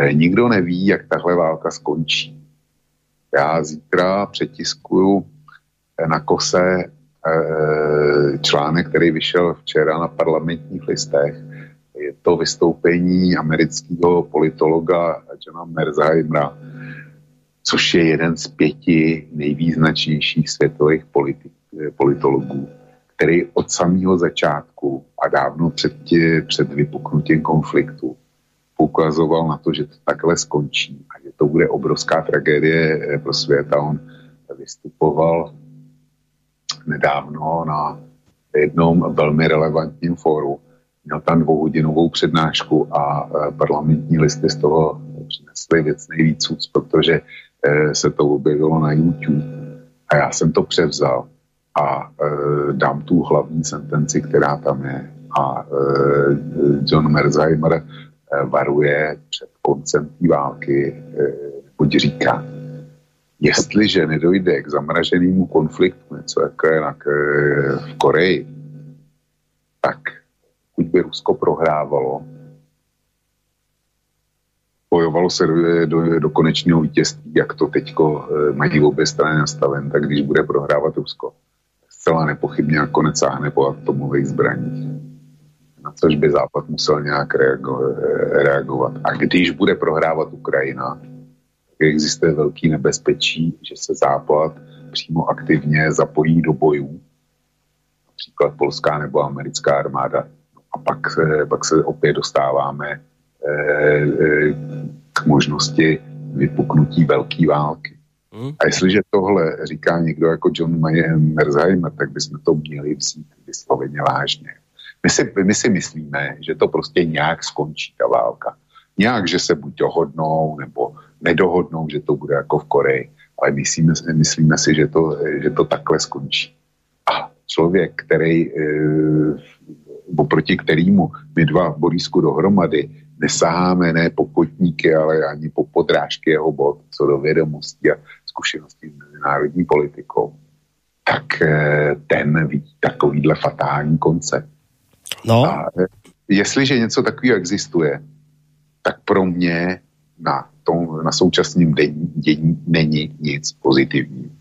eh, nikdo neví, jak tahle válka skončí. Já zítra přetiskuju eh, na kose eh, článek, který vyšel včera na parlamentních listech. Je to vystoupení amerického politologa Johna Merzheimera, což je jeden z pěti nejvýznačnějších světových politik, politologů který od samého začátku a dávno před, tě, před vypuknutím konfliktu poukazoval na to, že to takhle skončí a že to bude obrovská tragédie eh, pro svět a on vystupoval nedávno na jednom velmi relevantním fóru. Měl tam dvouhodinovou přednášku a eh, parlamentní listy z toho přinesly věcný víc, protože eh, se to objevilo na YouTube. A já jsem to převzal a e, dám tu hlavní sentenci, která tam je. A e, John Merzheimer varuje před koncem té války, buď říká, jestliže nedojde k zamraženému konfliktu, něco jako je na, v Koreji, tak pokud by Rusko prohrávalo, bojovalo se do, do, do konečného vítězství, jak to teďko e, mají obě strany nastaven, tak když bude prohrávat Rusko, zcela nepochybně nakonec sáhne po atomových zbraních. Na což by Západ musel nějak reago- reagovat. A když bude prohrávat Ukrajina, tak existuje velký nebezpečí, že se Západ přímo aktivně zapojí do bojů, například polská nebo americká armáda. A pak se, pak se opět dostáváme eh, eh, k možnosti vypuknutí velké války. Hmm. A jestliže tohle říká někdo jako John Merzheimer, tak bychom to měli vzít vysloveně vážně. My si, my si myslíme, že to prostě nějak skončí ta válka. Nějak, že se buď dohodnou, nebo nedohodnou, že to bude jako v Koreji. Ale myslíme, myslíme si, že to, že to takhle skončí. A člověk, který, e, oproti kterýmu my dva v Borisku dohromady nesaháme ne po kotníky, ale ani po podrážky jeho bod, co do vědomostí a zkušeností s mezinárodní politikou, tak e, ten vidí takovýhle fatální koncept. No. A e, jestliže něco takového existuje, tak pro mě na, tom, na současném dění není nic pozitivního.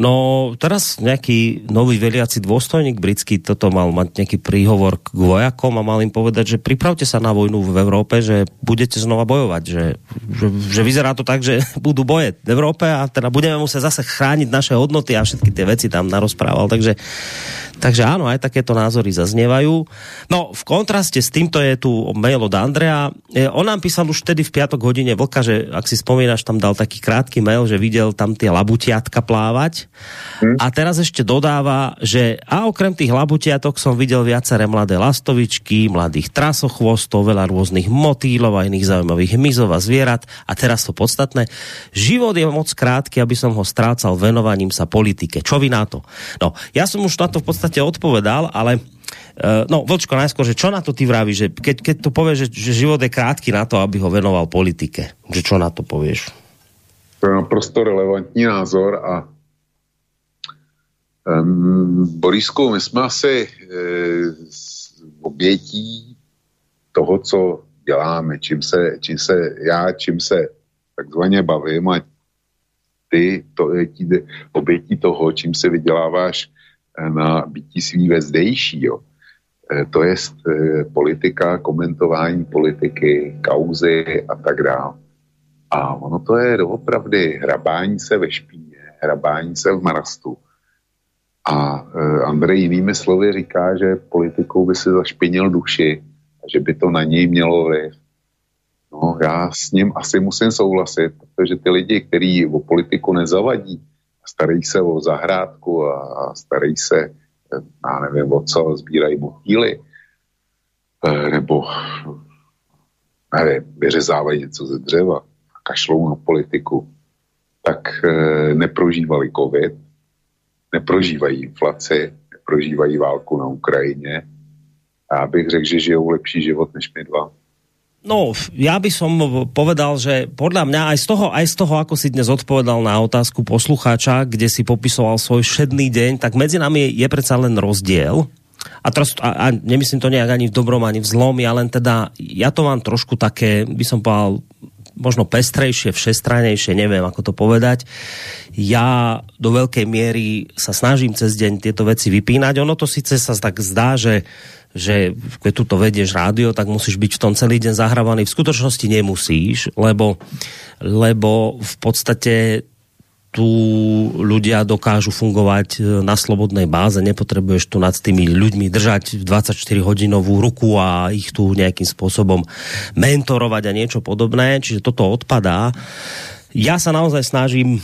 No teraz nejaký nový veliaci dôstojník britský toto mal mať nejaký príhovor k vojakom a mal im povedať, že pripravte sa na vojnu v Európe, že budete znova bojovať, že, že, že vyzerá to tak, že budú boje v Európe a teda budeme muset zase chrániť naše hodnoty a všetky tie veci tam narozprával, takže takže áno, aj takéto názory zaznievajú. No, v kontraste s týmto je tu mail od Andrea. E, on nám písal už vtedy v piatok hodine vlka, že ak si spomínaš, tam dal taký krátky mail, že videl tam tie labutiatka plávať. Hmm. A teraz ešte dodáva, že a okrem tých labutiatok som videl viaceré mladé lastovičky, mladých trasochvostov, veľa rôznych motýlov a iných zaujímavých hmyzov a zvierat. A teraz to podstatné. Život je moc krátky, aby som ho strácal venovaním sa politike. Čo vy na to? No, ja som už na to v podstate podstate odpovedal, ale uh, no, Vlčko, najskôr, že čo na to ty vravíš, že keď, keď to povieš, že, že život je krátky na to, aby ho venoval politike, že čo na to povieš? To je naprosto relevantní názor a um, Borisku, my jsme asi e, obětí toho, co děláme, čím se, čím se já, čím se takzvaně bavím a ty to je tí, obětí toho, čím se vyděláváš na bytí svý vezdejší, jo. E, to je e, politika, komentování politiky, kauzy a tak dále. A ono to je doopravdy hrabání se ve špíně, hrabání se v marastu. A Andrej jinými slovy říká, že politikou by si zašpinil duši a že by to na něj mělo vliv. No, já s ním asi musím souhlasit, protože ty lidi, kteří o politiku nezavadí, starají se o zahrádku a starají se, já nevím o co, sbírají motýly, eh, nebo nevím, vyřezávají něco ze dřeva, kašlou na politiku, tak eh, neprožívali covid, neprožívají inflaci, neprožívají válku na Ukrajině. A já bych řekl, že žijou lepší život než my dva. No, ja by som povedal, že podľa mňa aj z toho, aj z toho, ako si dnes odpovedal na otázku poslucháča, kde si popisoval svoj všedný deň, tak medzi nami je, je predsa len rozdiel. A, teraz, a, a nemyslím to nejak ani v dobrom, ani v zlom, ja len teda, ja to mám trošku také, by som povedal, možno pestrejšie, všestranejšie, neviem ako to povedať. Ja do veľkej miery sa snažím cez deň tieto veci vypínať. Ono to síce sa tak zdá, že že keď tu to vedieš rádio, tak musíš byť v tom celý deň zahrávaný. V skutočnosti nemusíš, lebo, lebo v podstate tu ľudia dokážu fungovať e, na slobodnej báze, nepotrebuješ tu nad tými ľuďmi držať 24 hodinovú ruku a ich tu nejakým spôsobom mentorovať a niečo podobné, čiže toto odpadá. Ja sa naozaj snažím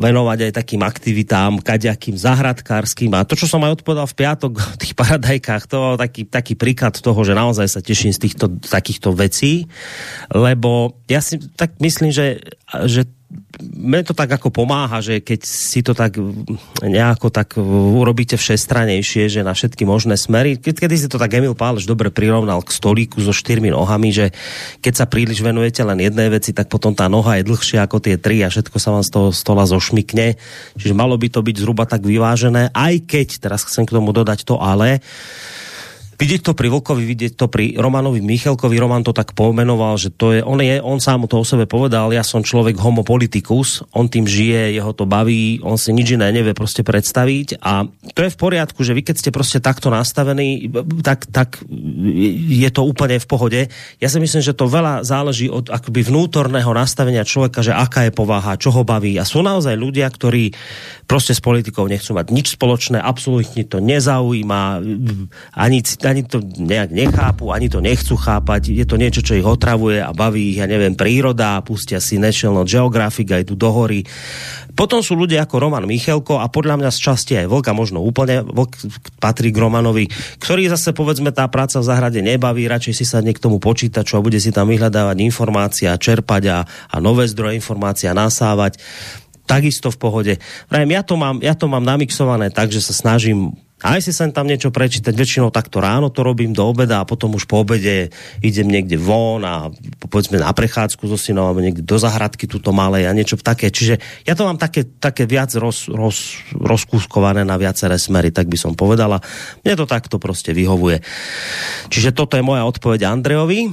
venovať aj takým aktivitám, kaďakým zahradkárským. A to, čo som aj odpovedal v piatok v tých paradajkách, to bol taký, taký príklad toho, že naozaj sa teším z týchto takýchto vecí, lebo ja si tak myslím, že, že mne to tak ako pomáha, že keď si to tak nejako tak urobíte všestranejšie, že na všetky možné smery, keď, kedy si to tak Emil Pálež dobre prirovnal k stolíku so štyrmi nohami, že keď sa príliš venujete len jednej veci, tak potom tá noha je dlhšia ako tie tri a všetko sa vám z toho stola zošmikne. Čiže malo by to byť zhruba tak vyvážené, aj keď, teraz chcem k tomu dodať to ale, Vidieť to pri Vlkovi, vidieť to pri Romanovi Michalkovi, Roman to tak pomenoval, že to je, on je, on sám to o sebe povedal, ja som človek homo politicus, on tým žije, jeho to baví, on si nič iné nevie proste predstaviť. A to je v poriadku, že vy keď ste proste takto nastavení, tak, tak je to úplne v pohode. Ja si myslím, že to veľa záleží od akoby vnútorného nastavenia človeka, že aká je povaha, čo ho baví. A sú naozaj ľudia, ktorí proste s politikou nechcú mať nič spoločné, absolútne to nezaujíma, ani ani to nejak nechápu, ani to nechcú chápať. Je to niečo, čo ich otravuje a baví ich, ja neviem, príroda, pustia si National Geographic aj tu do hory. Potom sú ľudia ako Roman Michelko a podľa mňa z časti aj Vlka, možno úplne Vlk patrí k Romanovi, ktorý zase povedzme tá práca v záhrade nebaví, radšej si sa k tomu počítaču a bude si tam vyhľadávať informácia, čerpať a, a nové zdroje informácia nasávať takisto v pohode. Prajem, ja to mám, ja to mám namixované tak, že sa snažím aj si sem tam niečo prečítať, väčšinou takto ráno to robím do obeda a potom už po obede idem niekde von a povedzme na prechádzku so synom alebo niekde do zahradky tuto malej a niečo také. Čiže ja to mám také, také viac roz, roz, rozkúskované na viaceré smery, tak by som povedala. Mne to takto prostě vyhovuje. Čiže toto je moja odpoveď Andrejovi.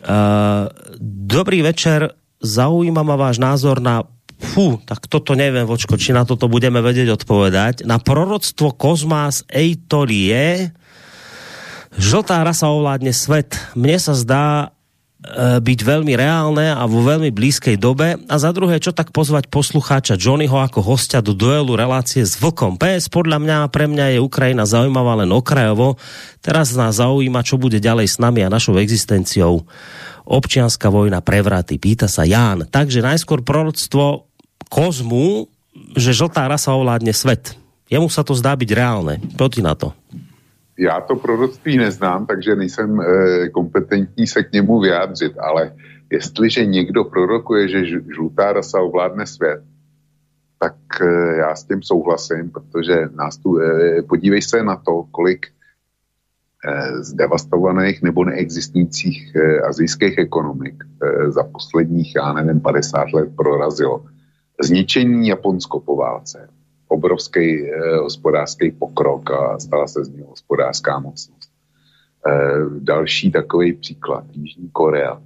Uh, dobrý večer, zaujíma ma váš názor na Fú, tak toto neviem, vočko, či na toto budeme vedieť odpovedať. Na proroctvo Kozmas Eitorie žltá rasa ovládne svet. Mne sa zdá e, byť veľmi reálne a vo veľmi blízkej dobe. A za druhé, čo tak pozvať poslucháča Johnnyho ako hostia do duelu relácie s Vlkom. PS podľa mňa, pre mňa je Ukrajina zaujímavá len okrajovo. Teraz nás zaujíma, čo bude ďalej s nami a našou existenciou. Občianská vojna, prevraty, pýta sa Ján. Takže najskôr proroctvo kozmu, že žltá rasa ovládne svet. Jemu sa to zdá byť reálné. Proti na to. Já to proroctví neznám, takže nejsem e, kompetentní se k němu vyjádřit, ale jestliže někdo prorokuje, že žlutá rasa ovládne svět, tak e, já s tím souhlasím, protože nás tu, e, podívej se na to, kolik zdevastovaných nebo neexistujících azijských ekonomik za posledních, já nevím, 50 let prorazilo zničení Japonsko po válce, obrovský eh, hospodářský pokrok a stala se z něho hospodářská mocnost. Eh, další takový příklad, Jižní Korea.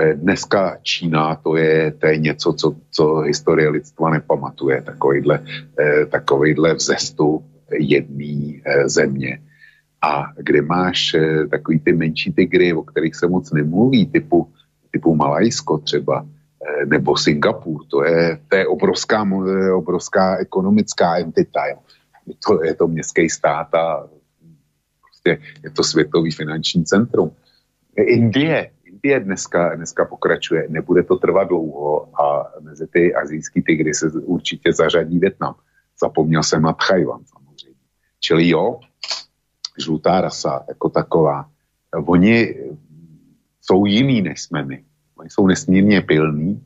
Eh, dneska Čína, to je, to je něco, co, co historie lidstva nepamatuje, takovýhle, eh, takovýhle vzestup jedné eh, země. A kde máš eh, takový ty menší tygry, o kterých se moc nemluví, typu, typu Malajsko třeba, nebo Singapur, to je, to je obrovská, obrovská ekonomická entita. Je, to, je to městský stát a prostě je to světový finanční centrum. Indie, Indie dneska, dneska pokračuje, nebude to trvat dlouho a mezi ty azijský tygry se určitě zařadí Větnam. Zapomněl jsem na Tchajvan samozřejmě. Čili jo, žlutá rasa jako taková, oni jsou jiný než jsme my Oni jsou nesmírně pilní,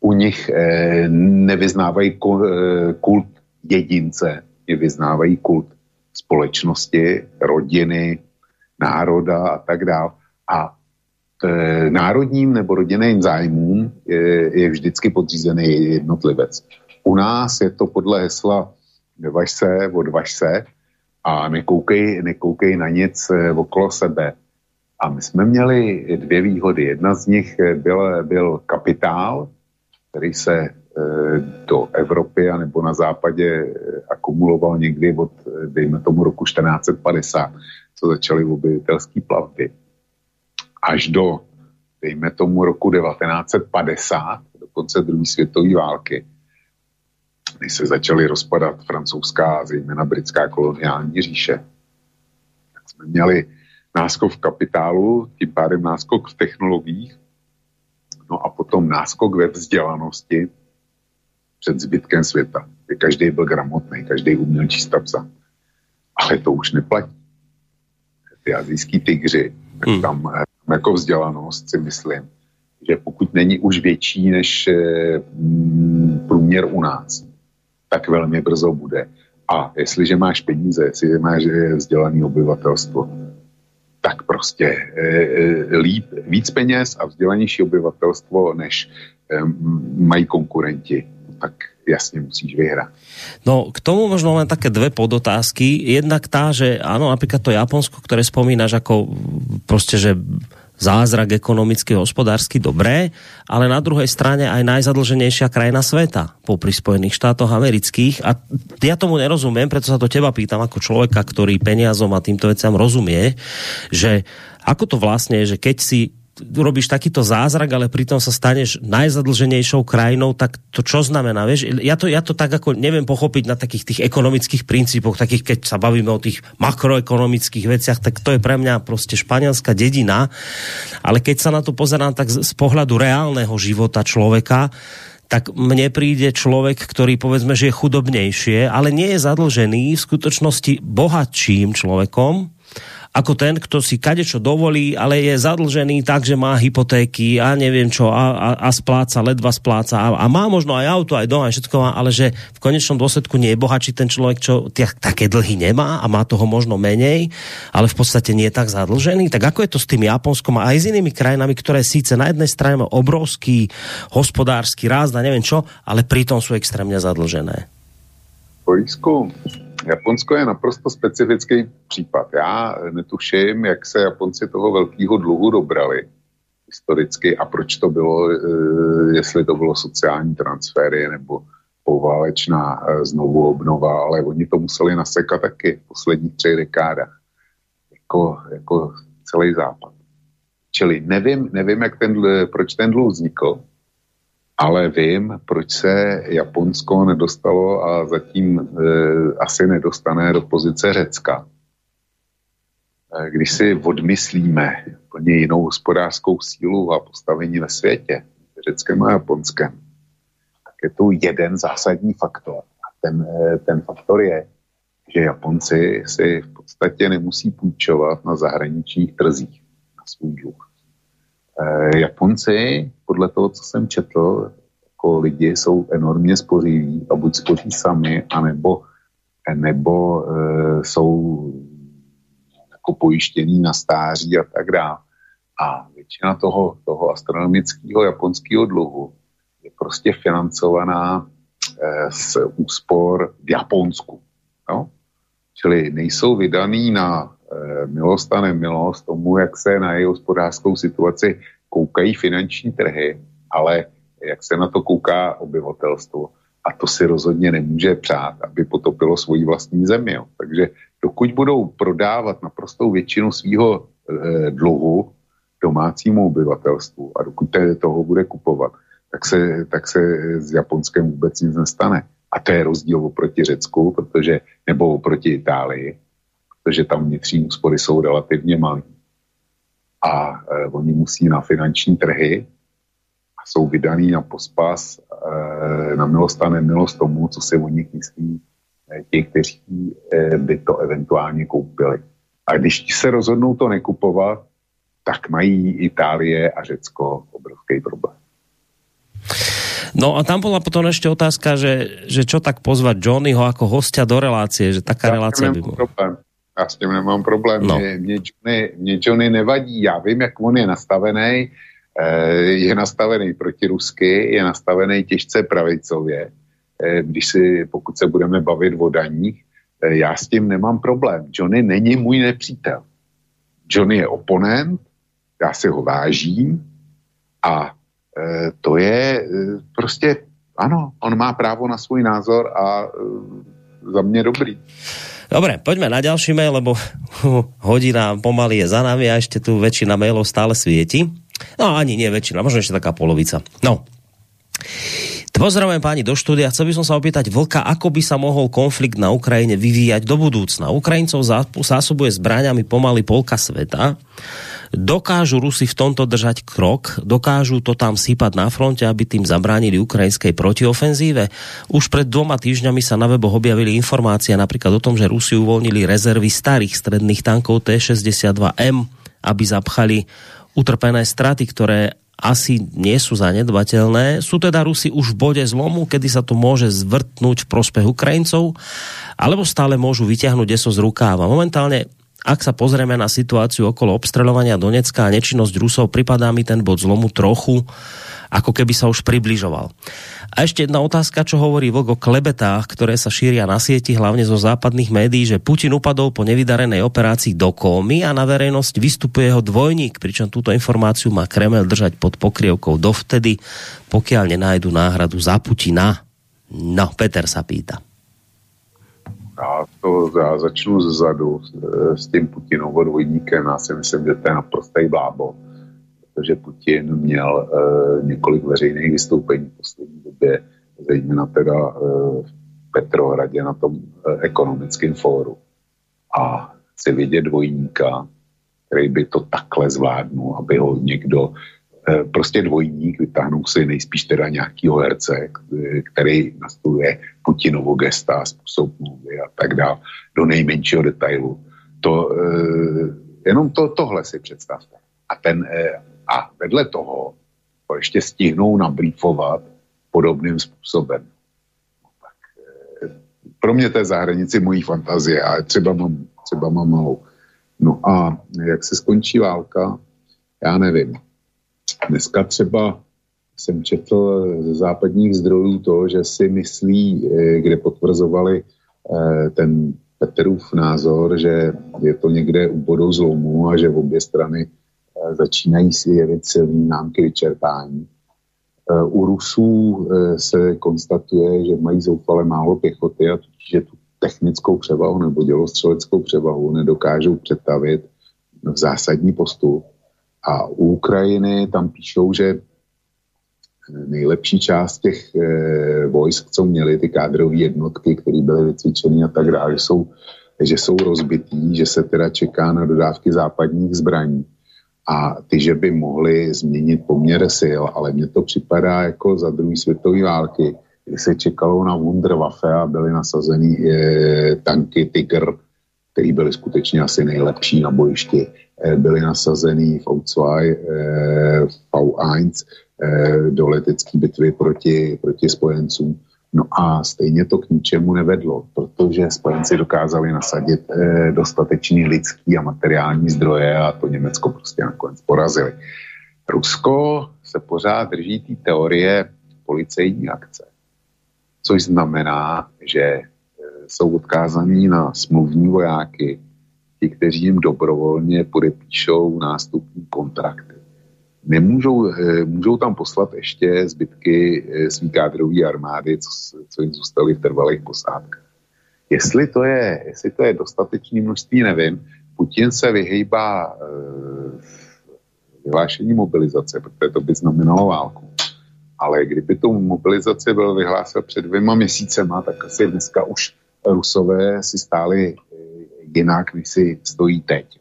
u nich eh, nevyznávají eh, kult jedince, nevyznávají kult společnosti, rodiny, národa a tak dále. A e, národním nebo rodinným zájmům je, je vždycky podřízený jednotlivec. U nás je to podle hesla nevaž se, odvaž se a nekoukej, nekoukej na nic okolo sebe. A my jsme měli dvě výhody. Jedna z nich byl, byl kapitál, který se e, do Evropy a nebo na západě e, akumuloval někdy od, dejme tomu, roku 1450, co začaly objevitelské plavby, až do, dejme tomu, roku 1950, do konce druhé světové války, když se začaly rozpadat francouzská, zejména britská koloniální říše, tak jsme měli náskok v kapitálu, tím pádem náskok v technologiích, no a potom náskok ve vzdělanosti před zbytkem světa. Každý byl gramotný, každý uměl číst a psát. Ale to už neplatí. Ty azijský tygři, tak hmm. tam jako vzdělanost si myslím, že pokud není už větší než eh, průměr u nás, tak velmi brzo bude. A jestliže máš peníze, jestliže máš eh, vzdělané obyvatelstvo, tak prostě e, líp, víc peněz a vzdělanější obyvatelstvo, než e, mají konkurenti, tak jasně musíš vyhrát. No, k tomu možno len také dve podotázky. Jednak tá, že áno, napríklad to Japonsko, ktoré spomínaš ako prostě, že zázrak ekonomicky, hospodársky dobré, ale na druhej strane aj najzadlženejšia krajina sveta po Spojených štátoch amerických. A ja tomu nerozumiem, preto sa to teba pýtam ako človeka, ktorý peniazom a týmto veciam rozumie, že ako to vlastne je, že keď si urobíš takýto zázrak, ale pritom sa staneš najzadlženejšou krajinou, tak to čo znamená? Vieš, ja to, ja to tak ako neviem pochopiť na takých tých ekonomických princípoch, takých keď sa bavíme o tých makroekonomických veciach, tak to je pre mňa prostě španielská dedina, ale keď sa na to pozerám tak z, z pohľadu reálneho života človeka, tak mne príde človek, ktorý povedzme, že je chudobnejšie, ale nie je zadlžený v skutočnosti bohatším človekom, ako ten, kto si kadečo dovolí, ale je zadlžený tak, že má hypotéky a neviem čo a, a, a spláca, ledva spláca a, a má možno aj auto, aj doma, všetko má, ale že v konečnom dôsledku nie je bohačí ten človek, čo tie, také dlhy nemá a má toho možno menej, ale v podstate nie je tak zadlžený. Tak ako je to s tým Japonskom a aj s inými krajinami, ktoré síce na jednej strane má obrovský hospodársky ráz a neviem čo, ale pritom sú extrémne zadlžené. Borisku, Japonsko je naprosto specifický případ. Já netuším, jak se Japonci toho velkého dluhu dobrali historicky a proč to bylo, eh, jestli to bylo sociální transfery nebo poválečná eh, znovu obnova, ale oni to museli nasekat taky v posledních třech dekádách. Jako, jako celý západ. Čili nevím, nevím jak ten, proč ten dluh vznikl, ale vím, proč se Japonsko nedostalo a zatím e, asi nedostane do pozice Řecka. E, když si odmyslíme plně jinou hospodářskou sílu a postavení ve světě, Řeckem a Japonskem, tak je tu jeden zásadní faktor. A ten, e, ten faktor je, že Japonci si v podstatě nemusí půjčovat na zahraničních trzích na svůj dluh. E, Japonci podle toho, co jsem četl, jako lidi jsou enormně spořiví a buď spoří sami, anebo, nebo e, jsou jako pojištění na stáří a tak dále. A většina toho, toho astronomického japonského dluhu je prostě financovaná e, z úspor v Japonsku. No? Čili nejsou vydaný na milost a nemilost tomu, jak se na její hospodářskou situaci koukají finanční trhy, ale jak se na to kouká obyvatelstvo. A to si rozhodně nemůže přát, aby potopilo svoji vlastní zemi. Jo. Takže dokud budou prodávat naprostou většinu svého e, dluhu domácímu obyvatelstvu a dokud toho bude kupovat, tak se, tak se s Japonskem vůbec nic nestane. A to je rozdíl oproti Řecku, protože, nebo oproti Itálii, protože tam vnitřní úspory jsou relativně malé a e, oni musí na finanční trhy a jsou vydaný na pospas e, na milost a nemilost tomu, co si o nich myslí e, ti, kteří e, by to eventuálně koupili. A když se rozhodnou to nekupovat, tak mají Itálie a Řecko obrovský problém. No a tam bola potom ešte otázka, že, že čo tak pozvať Johnnyho ako hostia do relácie, že taká ja relácia by bola. Problém. Já s tím nemám problém. No. Mě, mě, Johnny, mě Johnny nevadí. Já vím, jak on je nastavený. Eh, je nastavený proti rusky, je nastavený těžce pravicově. Eh, když si, pokud se budeme bavit o daních, eh, já s tím nemám problém. Johnny není můj nepřítel. Johnny je oponent, já si ho vážím a to je prostě, ano, on má právo na svůj názor a za mě dobrý. Dobre, poďme na ďalší mail, lebo hodina pomaly je za nami a ešte tu väčšina mailov stále svieti. No ani nie väčšina, možno ešte taká polovica. No. Pozdravujem páni do štúdia. Chcel by som sa opýtať Vlka, ako by sa mohol konflikt na Ukrajine vyvíjať do budúcna. Ukrajincov zásobuje zbraňami pomaly polka sveta. Dokážu Rusi v tomto držať krok? Dokážu to tam sypať na fronte, aby tým zabránili ukrajinskej protiofenzíve? Už pred dvoma týždňami sa na weboch objavili informácie napríklad o tom, že Rusi uvoľnili rezervy starých stredných tankov T-62M, aby zapchali utrpené straty, ktoré asi nie sú zanedbateľné. Sú teda Rusi už v bode zlomu, kedy sa to môže zvrtnúť v prospech Ukrajincov, alebo stále môžu vyťahnuť eso z rukáva. Momentálne ak sa pozrieme na situáciu okolo obstreľovania Donecka a nečinnosť Rusov, pripadá mi ten bod zlomu trochu, ako keby sa už približoval. A ešte jedna otázka, čo hovorí Vlk o klebetách, ktoré sa šíria na sieti, hlavne zo západných médií, že Putin upadol po nevydarenej operácii do kómy a na verejnosť vystupuje jeho dvojník, pričom túto informáciu má Kreml držať pod pokrievkou dovtedy, pokiaľ nenájdu náhradu za Putina. No, Peter sa pýta. Já to já začnu zezadu s, s tím Putinovou dvojníkem. Já si myslím, že to je naprostý blábo, protože Putin měl uh, několik veřejných vystoupení v poslední době, zejména teda uh, v Petrohradě na tom uh, ekonomickém fóru. A chci vidět dvojníka, který by to takhle zvládnul, aby ho někdo Eh, prostě dvojník, vytáhnou si nejspíš teda nějakýho herce, který nastoluje Putinovo gesta, způsob mluvy a tak dále, do nejmenšího detailu. To, eh, Jenom to, tohle si představte. A, ten, eh, a vedle toho to ještě stihnou nabrýfovat podobným způsobem. No, tak, eh, pro mě to je za hranici mojí fantazie, ale třeba mám, třeba mám malou. No a jak se skončí válka, já nevím. Dneska třeba jsem četl ze západních zdrojů to, že si myslí, eh, kde potvrzovali eh, ten Petrův názor, že je to někde u bodou zlomu a že v obě strany eh, začínají si jevit silný námky vyčerpání. U Rusů se konstatuje, že mají zoufale málo pěchoty a že tu technickou převahu nebo dělostřeleckou převahu nedokážou přetavit v zásadní postup. A u Ukrajiny tam píšou, že nejlepší část těch e, vojsk, co měly ty kádrové jednotky, které byly vycvičeny a tak dále, jsou, že jsou rozbitý, že se teda čeká na dodávky západních zbraní a ty, že by mohly změnit poměr sil, ale mně to připadá jako za druhé světové války, kdy se čekalo na Wunderwaffe a byly nasazeny e, tanky Tiger, které byly skutečně asi nejlepší na bojišti. E, byly nasazeny v V2, e, V1, Eh, do letecké bitvy proti, proti spojencům. No a stejně to k ničemu nevedlo, protože spojenci dokázali nasadit eh, dostatečný lidský a materiální zdroje a to Německo prostě nakonec porazili. Rusko se pořád drží té teorie policejní akce, což znamená, že eh, jsou odkázaní na smluvní vojáky, ti, kteří jim dobrovolně podepíšou nástupní kontrakty nemůžou, eh, můžou tam poslat ještě zbytky eh, svý kádrový armády, co, co jim zůstaly v trvalých posádkách. Jestli to je, jestli to je dostatečné množství, nevím. Putin se vyhejbá e, vyhlášení mobilizace, protože to by znamenalo válku. Ale kdyby tu mobilizaci byl vyhlásil před dvěma měsícema, tak asi dneska už Rusové si stáli jinak, než si stojí teď.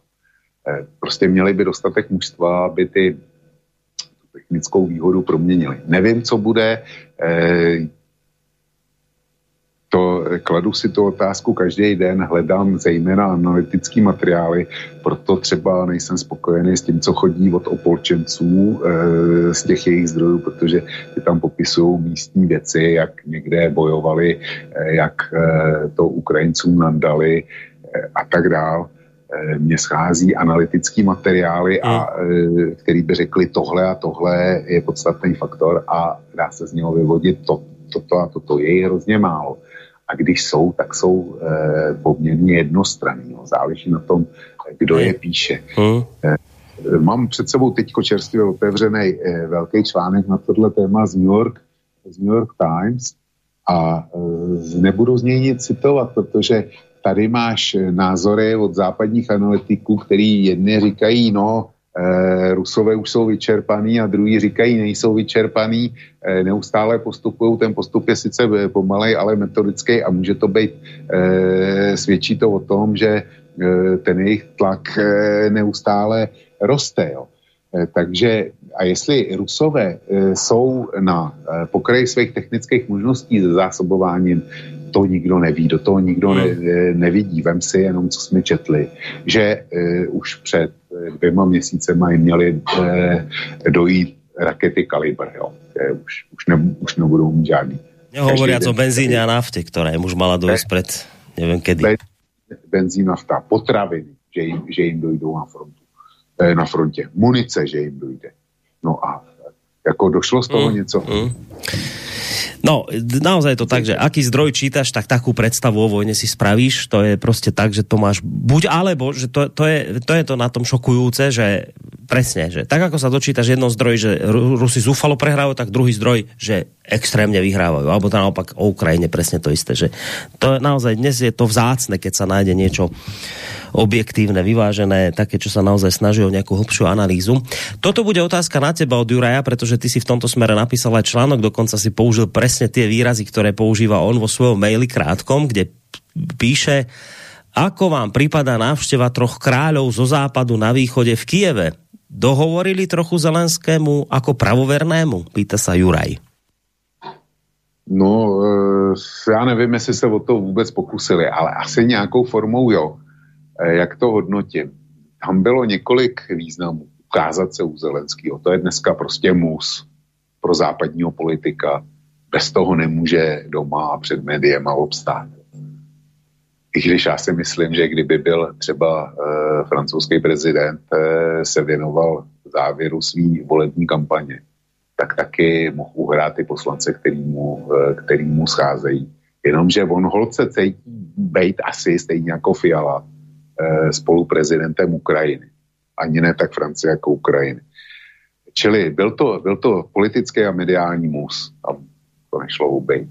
Prostě měli by dostatek mužstva, aby ty technickou výhodu proměnili. Nevím, co bude. Eh, to, kladu si tu otázku každý den, hledám zejména analytický materiály, proto třeba nejsem spokojený s tím, co chodí od opolčenců e, z těch jejich zdrojů, protože ty tam popisují místní věci, jak někde bojovali, jak to Ukrajincům nandali a tak dále. Eh, mně schází analytický materiály, a, hmm. eh, který by řekli tohle a tohle je podstatný faktor a dá se z něho vyvodit to, toto a toto. Je hrozně málo. A když jsou, tak jsou eh, poměrně jednostranný. No. Záleží na tom, kdo je píše. Hmm. Mám před sebou teď čerstvě otevřený velký článek na tohle téma z New York, z New York Times a nebudu z něj nic citovat, protože tady máš názory od západních analytiků, který jedni říkají, no, e, Rusové už jsou vyčerpaný a druhý říkají, nejsou vyčerpaný, e, neustále postupují, ten postup je sice pomalej, ale metodický a může to být, svědčí to o tom, že ten jejich tlak neustále roste, jo. Takže a jestli Rusové jsou na pokraji svých technických možností zásobováním, to nikdo neví, do toho nikdo ne, hmm. nevidí. Vem si jenom, co jsme četli, že uh, už před eh, dvěma měsícema jim měli uh, dojít rakety Kalibr, jo. Už, už, ne, už nebudou mít žádný. Nehovoriac o benzíne a nafte, ktorá im už mala dojsť pred neviem kedy. Benzín, nafta, potraviny, že jim, že jim dojdou na frontu. Na frontě. Munice, že jim dojde. No a jako došlo z toho mm. něco. Mm. No, naozaj je to tak, že aký zdroj čítaš, tak takú predstavu o vojne si spravíš. To je prostě tak, že to máš buď alebo, že to, to, je, to je to na tom šokujúce, že presne, že tak ako sa dočítaš jedno zdroj, že Rusi zúfalo prehrávajú, tak druhý zdroj, že extrémne vyhrávajú. Alebo to naopak o Ukrajine presne to isté, že to naozaj dnes je to vzácne, keď sa nájde niečo objektívne, vyvážené, také, čo sa naozaj snaží o nejakú hlbšiu analýzu. Toto bude otázka na teba od Juraja, pretože ty si v tomto smere napísal aj článok, dokonca si použil presne tie výrazy, ktoré používa on vo svojom maili krátkom, kde píše, ako vám prípada návšteva troch kráľov zo západu na východe v Kieve? Dohovorili trochu Zelenskému ako pravovernému? Pýta sa Juraj. No, e, já nevím, jestli se o to vůbec pokusili, ale asi nějakou formou jo. Eh, jak to hodnotím? tam bylo několik významů. Ukázat se u Zelenského, to je dneska prostě mus pro západního politika. Bez toho nemůže doma a před médiem obstát. I když já si myslím, že kdyby byl třeba e, francouzský prezident e, se věnoval závěru svý volební kampaně, tak taky mohl uhrát ty poslance, který mu, e, který mu scházejí. Jenomže on holce cítí být asi stejně jako Fiala e, spoluprezidentem Ukrajiny. Ani ne tak Francie jako Ukrajiny. Čili byl to, byl to politický a mediální mus. A to nešlo ubejt.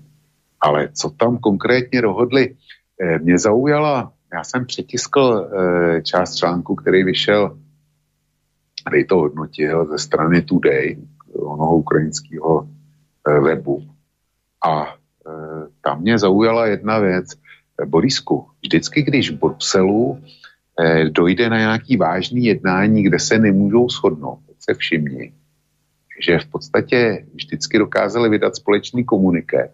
Ale co tam konkrétně dohodli, Eh, mě zaujala, já jsem přetiskl eh, část článku, který vyšel, který to hodnotil ze strany Today, onoho ukrajinského eh, webu. A tam mě zaujala jedna věc. Borisku, vždycky, když v Bruselu dojde na nějaký vážný jednání, kde se nemůžou shodnout, se všimni, že v podstatě vždycky dokázali vydat společný komuniké,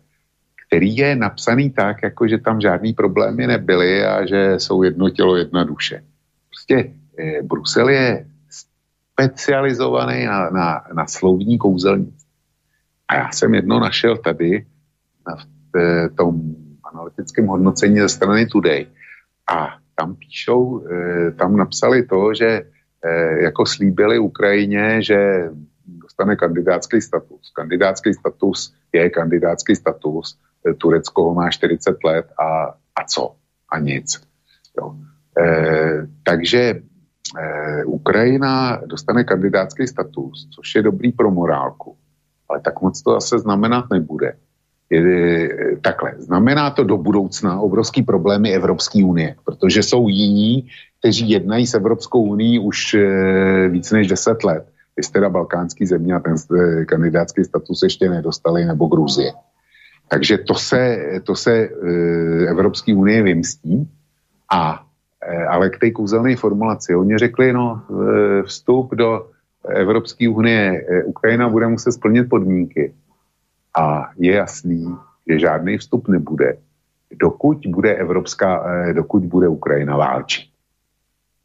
který je napsaný tak, jako že tam žádný problémy nebyly a že jsou jedno tělo, jedna duše. Prostě eh, Brusel je specializovaný na, na, na slovní kouzelnici. A já jsem jedno našel tady na v, v tom analytickém hodnocení ze strany Today. A tam píšou, eh, tam napsali to, že eh, jako slíbili Ukrajině, že dostane kandidátský status. Kandidátský status je kandidátský status Turecko ho má 40 let a, a co? A nic. Jo. E, takže e, Ukrajina dostane kandidátský status, což je dobrý pro morálku, ale tak moc to zase znamenat nebude. Je, takhle, znamená to do budoucna obrovský problémy Evropské unie, protože jsou jiní, kteří jednají s Evropskou unii už e, víc než 10 let. Vy jste teda balkánský země a ten e, kandidátský status ještě nedostali, nebo Gruzie. Takže to se, to se e, Evropské unie vymstí. A, e, ale k té kouzelné formulaci. Oni řekli, no, vstup do Evropské unie, Ukrajina bude muset splnit podmínky. A je jasný, že žádný vstup nebude, dokud bude Evropská, dokud bude Ukrajina válčit.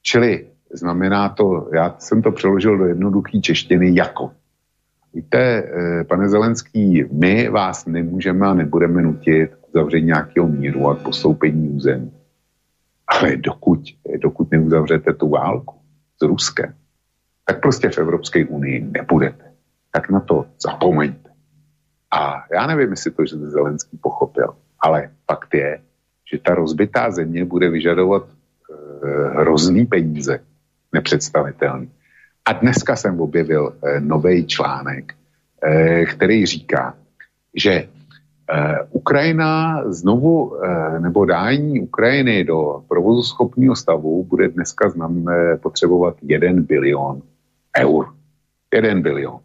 Čili znamená to, já jsem to přeložil do jednoduché češtiny jako Víte, eh, pane Zelenský, my vás nemůžeme a nebudeme nutit zavření nějakého míru a postoupení území. Ale dokud, dokud neuzavřete tu válku s Ruskem, tak prostě v Evropské unii nebudete. Tak na to zapomeňte. A já nevím, jestli to, že Zelenský pochopil, ale fakt je, že ta rozbitá země bude vyžadovat e, hrozný peníze, nepředstavitelný. A dneska jsem objevil eh, nový článek, eh, který říká, že eh, Ukrajina znovu, eh, nebo dání Ukrajiny do provozu schopného stavu bude dneska znam, eh, potřebovat 1 bilion eur. 1 bilion.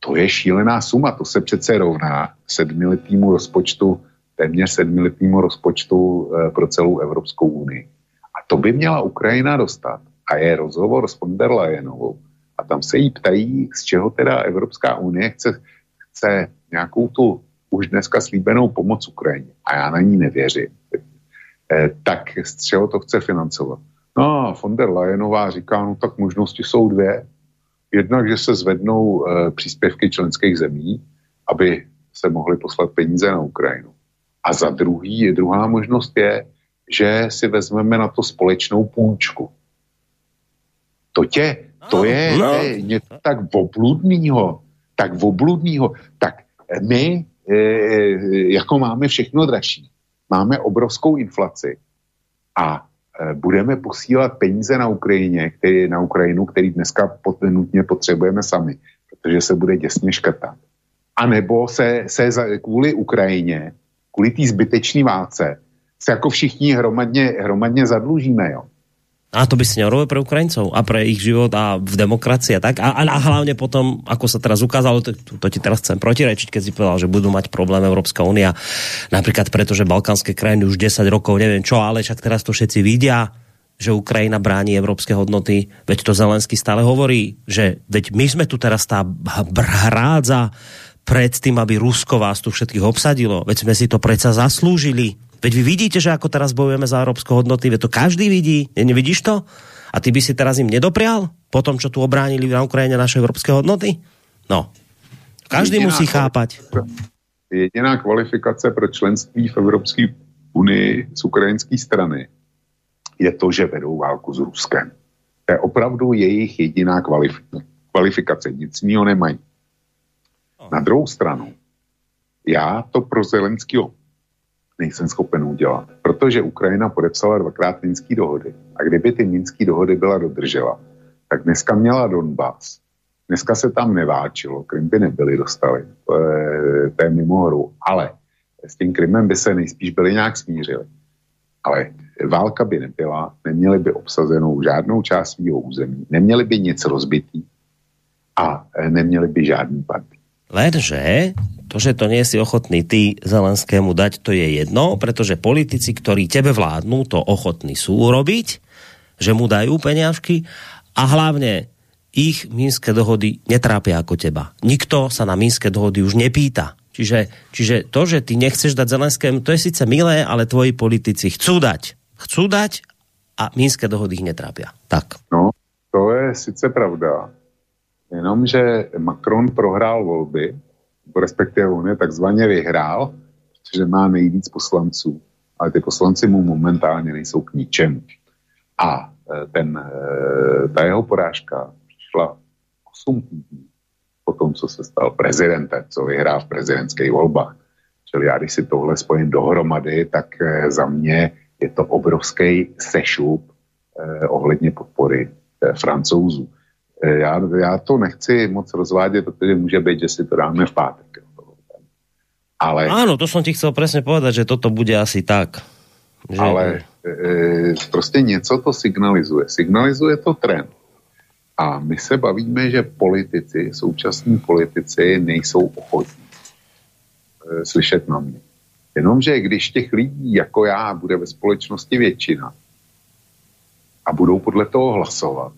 To je šílená suma, to se přece rovná sedmiletýmu rozpočtu, téměř sedmiletýmu rozpočtu eh, pro celou Evropskou unii. A to by měla Ukrajina dostat a je rozhovor s von der Leyenovou. A tam se jí ptají, z čeho teda Evropská unie chce, chce nějakou tu už dneska slíbenou pomoc Ukrajině. A já na ní nevěřím. E, tak z čeho to chce financovat? No von der Leyenová říká, no tak možnosti jsou dvě. Jednak, že se zvednou e, příspěvky členských zemí, aby se mohly poslat peníze na Ukrajinu. A za druhý, druhá možnost je, že si vezmeme na to společnou půjčku. To tě, to je, no. je něco tak obludného, tak obludného. Tak my, e, jako máme všechno dražší, máme obrovskou inflaci a e, budeme posílat peníze na Ukrajině, který, na Ukrajinu, který dneska pot, nutně potřebujeme sami, protože se bude děsně škrtat. A nebo se, se za, kvůli Ukrajině, kvůli té zbytečné válce, se jako všichni hromadně, hromadně zadlužíme, jo. A to by si neurobil pre Ukrajincov a pre ich život a v demokracii a tak. A, a, a hlavne potom, ako sa teraz ukázalo, to, to ti teraz chcem protirečiť, keď si povedal, že budú mať problém Európska únia, napríklad preto, že balkánske krajiny už 10 rokov, neviem čo, ale však teraz to všetci vidia, že Ukrajina bráni európske hodnoty, veď to Zelenský stále hovorí, že veď my sme tu teraz tá hrádza pred tým, aby Rusko vás tu všetkých obsadilo, veď sme si to predsa zaslúžili Veď vy vidíte, že ako teraz bojujeme za európske hodnoty, veď to každý vidí, nevidíš to? A ty by si teraz im nedoprial? Po tom, čo tu obránili na Ukrajine naše evropské hodnoty? No. Každý jediná musí chápať. Jediná kvalifikace pro členství v Evropské unii z ukrajinské strany je to, že vedou válku s Ruskem. To je opravdu jejich jediná kvalifikace. Nic jiného nemají. Na druhou stranu, já to pro Zelenského nejsem schopen udělat, protože Ukrajina podepsala dvakrát minské dohody. A kdyby ty minské dohody byla dodržela, tak dneska měla Donbass. Dneska se tam neváčilo, Krym by nebyli dostali, to je, to je mimo hru. Ale s tím Krymem by se nejspíš byli nějak smířili. Ale válka by nebyla, neměli by obsazenou žádnou část svého území, neměli by nic rozbitý a neměli by žádný party. Lenže to, že to nie si ochotný ty Zelenskému dať, to je jedno, pretože politici, ktorí tebe vládnu, to ochotní sú urobiť, že mu dajú peniažky a hlavne ich Minské dohody netrápia ako teba. Nikto sa na Minské dohody už nepýta. Čiže, čiže to, že ty nechceš dať Zelenskému, to je síce milé, ale tvoji politici chcú dať. Chcú dať a Minské dohody ich netrápia. Tak. No, to je sice pravda. Jenomže Macron prohrál volby, respektive on je takzvaně vyhrál, protože má nejvíc poslanců, ale ty poslanci mu momentálně nejsou k ničemu. A e, ten, e, ta jeho porážka přišla 8 týdnů po tom, co se stal prezidentem, co vyhrál v prezidentských volbách. Čili já, když si tohle spojím dohromady, tak e, za mě je to obrovský sešup eh, ohledně podpory eh, francouzů. Eh, já, já to nechci moc rozvádět, protože může být, že si to dáme v pátek. Ale... Áno, to som ti chcel presne povedať, že toto bude asi tak. Že... Ale e, prostě něco to signalizuje. Signalizuje to trend. A my se bavíme, že politici, současní politici nejsou ochotní e, slyšet na mě. Jenomže když těch lidí jako já bude ve společnosti většina a budou podle toho hlasovat,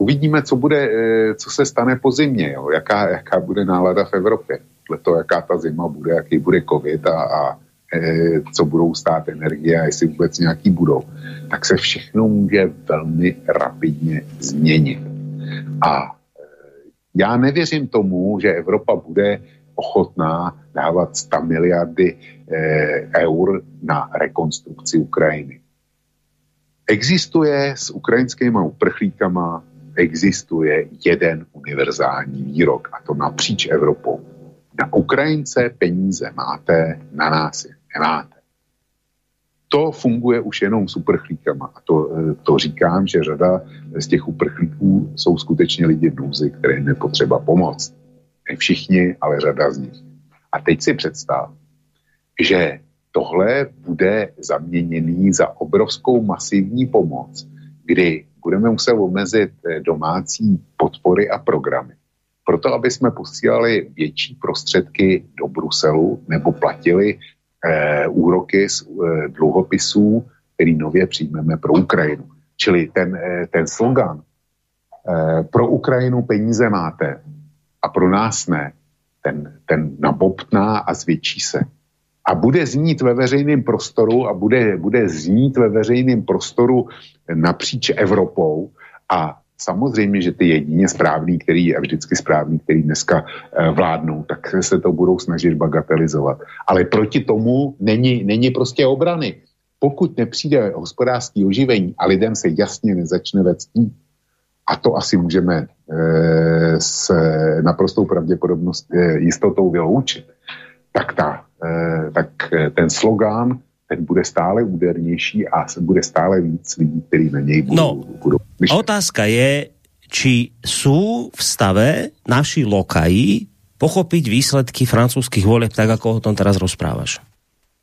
uvidíme, co, bude, e, co se stane po zimě, jo? Jaká, jaká bude nálada v Evropě podle toho, jaká ta zima bude, jaký bude covid a, a e, co budou stát energie a jestli vůbec nějaký budou, tak se všechno může velmi rapidně změnit. A e, já nevěřím tomu, že Evropa bude ochotná dávat 100 miliardy eur na rekonstrukci Ukrajiny. Existuje s ukrajinskými uprchlíkama existuje jeden univerzální výrok, a to napříč Evropou. Na Ukrajince peníze máte, na nás je nemáte. To funguje už jenom s uprchlíkama. A to, eh, to říkám, že řada z těch uprchlíků jsou skutečně lidi v nouzi, které nepotřeba pomoct. Ne všichni, ale řada z nich. A teď si představ, že tohle bude zaměněný za obrovskou masivní pomoc, kdy budeme muset omezit eh, domácí podpory a programy proto, aby jsme posílali větší prostředky do Bruselu nebo platili eh, úroky z eh, dluhopisů, který nově přijmeme pro Ukrajinu. Čili ten, eh, ten slogan eh, pro Ukrajinu peníze máte a pro nás ne, ten, ten nabobtná a zvětší se. A bude znít ve veřejném prostoru a bude, bude znít ve veřejném prostoru napříč Evropou a Samozřejmě, že ty jedině správný, který je vždycky správný, který dneska e, vládnou, tak se to budou snažit bagatelizovat. Ale proti tomu není, není prostě obrany. Pokud nepřijde hospodářský oživení a lidem se jasně nezačne vectít, a to asi můžeme e, s naprostou pravděpodobnost e, jistotou vyloučit, tak, ta, tak ten slogán ten bude stále údernější a bude stále víc lidí, kteří na něj budou, no, budou myšlet. Otázka je, či sú v stave naši lokaji pochopiť výsledky francouzských voleb tak, ako o tom teraz rozprávaš?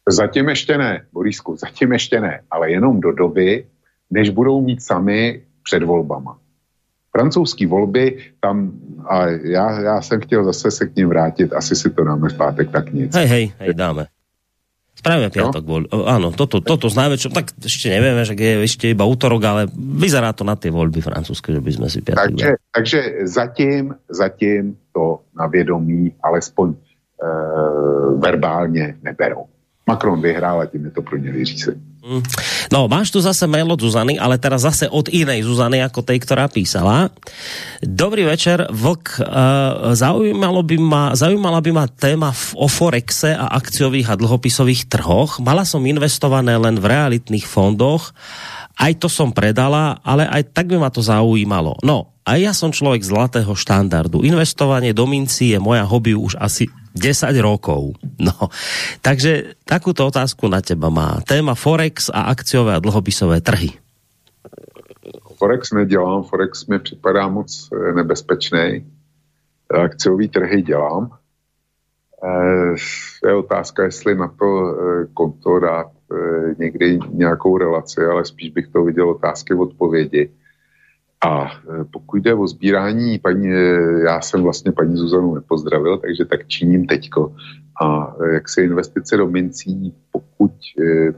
Zatím ještě ne, Borisku, zatím ještě ne, ale jenom do doby, než budou mít sami před volbama. Francouzský volby, tam, a já, já jsem chtěl zase se k ním vrátit, asi si to dáme v pátek, tak nic. Hej, hej, hej, dáme. Spravíme piatok. No? Áno, toto, toto s najväčšou, tak ešte nevieme, že je ešte iba útorok, ale vyzerá to na tie voľby francúzske, že by sme si piatok takže, takže zatím, zatím to na vědomí alespoň e, verbálně neberou. Macron vyhrál a tím je to pro ně vyřízení. Mm. No, máš tu zase mail od Zuzany, ale teraz zase od inej Zuzany, ako tej, ktorá písala. Dobrý večer, Vlk. Uh, zaujímalo by ma, zaujímala by ma téma o Forexe a akciových a dlhopisových trhoch. Mala som investované len v realitných fondoch, aj to som predala, ale aj tak by ma to zaujímalo. No, a ja som človek zlatého štandardu. Investovanie do mincí je moja hobby už asi 10 rokov. No, takže takúto otázku na teba má. Téma Forex a akciové a dlhopisové trhy. Forex nedělám, Forex mi připadá moc eh, nebezpečný. Akciový trhy dělám. Eh, je otázka, jestli na to eh, konto dát někdy nějakou relaci, ale spíš bych to viděl otázky v odpovědi. A e, pokud jde o sbírání, paní, e, já jsem vlastně paní Zuzanu nepozdravil, takže tak činím teďko. A e, jak se investice do mincí, pokud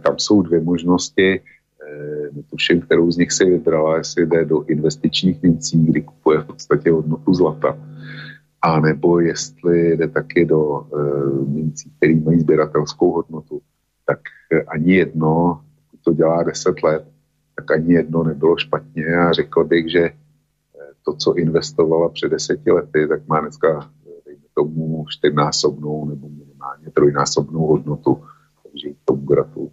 tam jsou dvě možnosti, netuším, kterou z nich si vybrala, jestli jde do investičních mincí, kdy kupuje v podstatě hodnotu zlata, a nebo jestli jde taky do mincí, které mají sběratelskou hodnotu, tak ani jedno, to dělá 10 let, tak ani jedno nebylo špatně a řekl bych, že eh, to, co investovala před deseti lety, tak má dneska, eh, dejme tomu, čtyřnásobnou nebo minimálně trojnásobnou hodnotu. Takže k tomu gratuluju.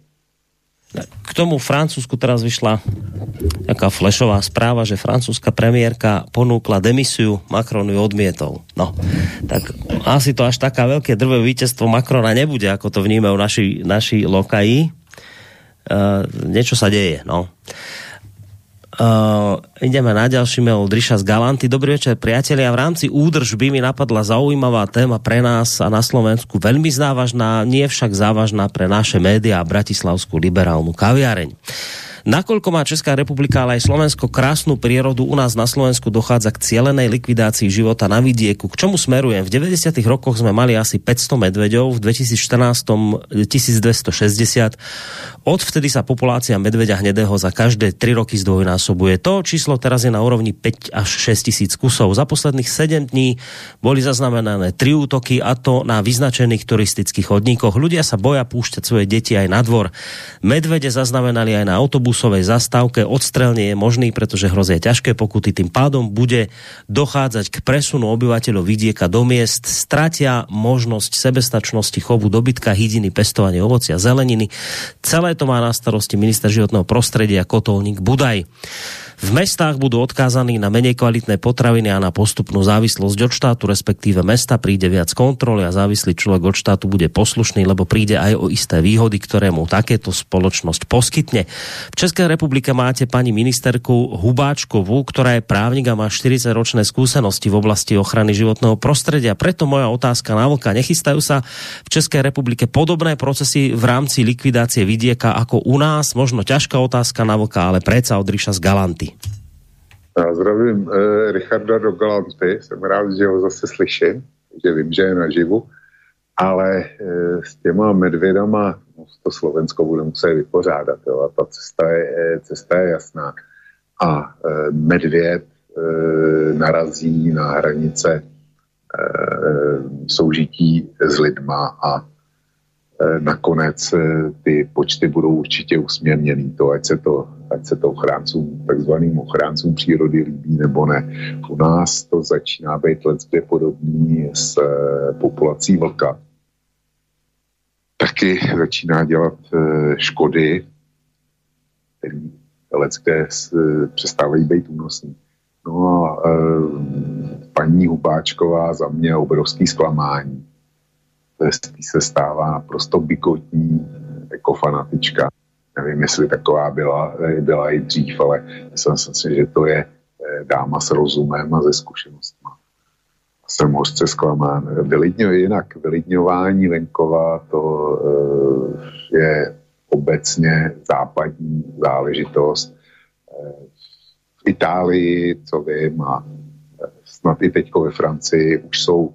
K tomu Francúzsku teraz vyšla taká flešová správa, že francúzska premiérka ponúkla demisiu, Macron ju odmietol. No, tak asi to až taká veľké drvé víťazstvo Macrona nebude, ako to vnímajú naši, naši lokaji. Uh, niečo sa deje, no. Uh, ideme na ďalší mail od z Galanty. Dobrý večer, priatelia. V rámci údržby mi napadla zaujímavá téma pre nás a na Slovensku veľmi závažná, nie však závažná pre naše média a bratislavskú liberálnu kaviareň. Nakoľko má Česká republika, ale aj Slovensko krásnu prírodu, u nás na Slovensku dochádza k cielenej likvidácii života na vidieku. K čomu smerujem? V 90. rokoch sme mali asi 500 medveďov, v 2014 1260. Odvtedy sa populácia medveďa hnedého za každé 3 roky zdvojnásobuje. To číslo teraz je na úrovni 5 až 6 tisíc kusov. Za posledných 7 dní boli zaznamenané 3 útoky a to na vyznačených turistických chodníkoch. Ľudia sa boja púšťať svoje deti aj na dvor. Medvede zaznamenali aj na autobus autobusovej zastávke odstrel je možný, pretože hrozia ťažké pokuty. Tým pádom bude dochádzať k presunu obyvateľov vidieka do miest, stratia možnosť sebestačnosti chovu dobytka, hydiny, pestovanie ovocia, zeleniny. Celé to má na starosti minister životného prostredia Kotolník Budaj. V mestách budú odkázaní na menej kvalitné potraviny a na postupnú závislosť od štátu, respektíve mesta príde viac kontroly a závislý človek od štátu bude poslušný, lebo príde aj o isté výhody, ktoré mu takéto spoločnosť poskytne. V Českej republike máte pani ministerku Hubáčkovú, ktorá je právnik a má 40 ročné skúsenosti v oblasti ochrany životného prostredia. Preto moja otázka na vlka. Nechystajú sa v Českej republike podobné procesy v rámci likvidácie vidieka ako u nás? Možno ťažká otázka na vlka, ale predsa od Ríša z Galanty. Já zdravím eh, Richarda do Galanty, jsem rád, že ho zase slyším, že vím, že je naživu, ale eh, s těma medvědama no, to Slovensko bude muset vypořádat, jo, a ta cesta je, eh, cesta je jasná. A eh, medvěd eh, narazí na hranice eh, soužití s lidma a nakonec eh, ty počty budou určitě usměrněný. To, ať se to ať se to ochráncům, takzvaným ochráncům přírody líbí nebo ne. U nás to začíná být leckde podobný s eh, populací vlka. Taky začíná dělat eh, škody, které leckde přestávají být únosný. No a paní Hubáčková za mě obrovský zklamání. Se stává naprosto bykotní jako fanatička Nevím, jestli taková byla, byla i dřív, ale myslím si, že to je eh, dáma s rozumem a ze zkušenostmi. Jsem hořce zklamán. Vylidňo, jinak vylidňování venkova to uh, je obecně západní záležitost. Eh, v Itálii, co vím, a snad i teď ve Francii už jsou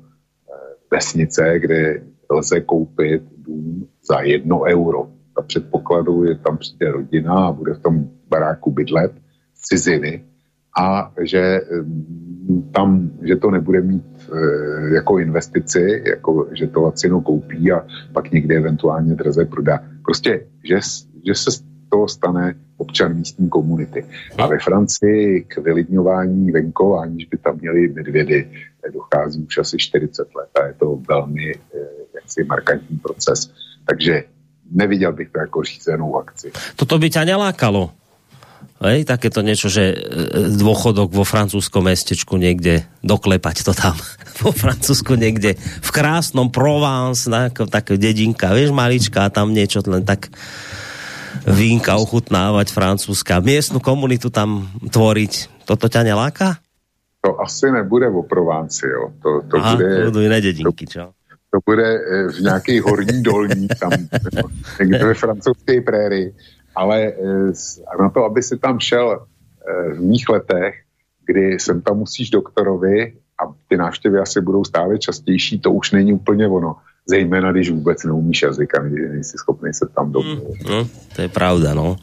vesnice, kde lze koupit dům za jedno euro za předpokladu, že tam přijde rodina a bude v tom baráku bydlet z ciziny a že mm, tam, že to nebude mít e, jako investici, jako, že to lacino koupí a pak někde eventuálně draze prodá. Prostě, že, že se toho stane občan místní komunity. A ve Francii k vylidňování venkova, aniž by tam měli medvědy, dochází už asi 40 let a je to velmi eh, jaksi markantní proces. Takže neviděl bych to jako řízenou akci. Toto by tě nelákalo? Hej, takéto niečo, že e, dôchodok vo francúzskom mestečku niekde doklepať to tam. vo Francúzsku niekde v krásnom Provence, taká dedinka, vieš, malička tam niečo len tak vínka ochutnávať francúzska. Miestnu komunitu tam tvoriť. Toto ťa neláka? To asi nebude vo Provence, jo. To, to Aha, bude, to budú iné dedinky, čo? To bude e, v nějaké horní dolní, tam někde ve francouzské prérii ale eh, na to, aby si tam šel eh, v mých letech, kdy sem tam musíš doktorovi a ty návštěvy asi budou stále častější, to už není úplně ono. Zejména, když vůbec neumíš jazyk a nejsi schopný se tam dobře. Mm, no, to je pravda, no.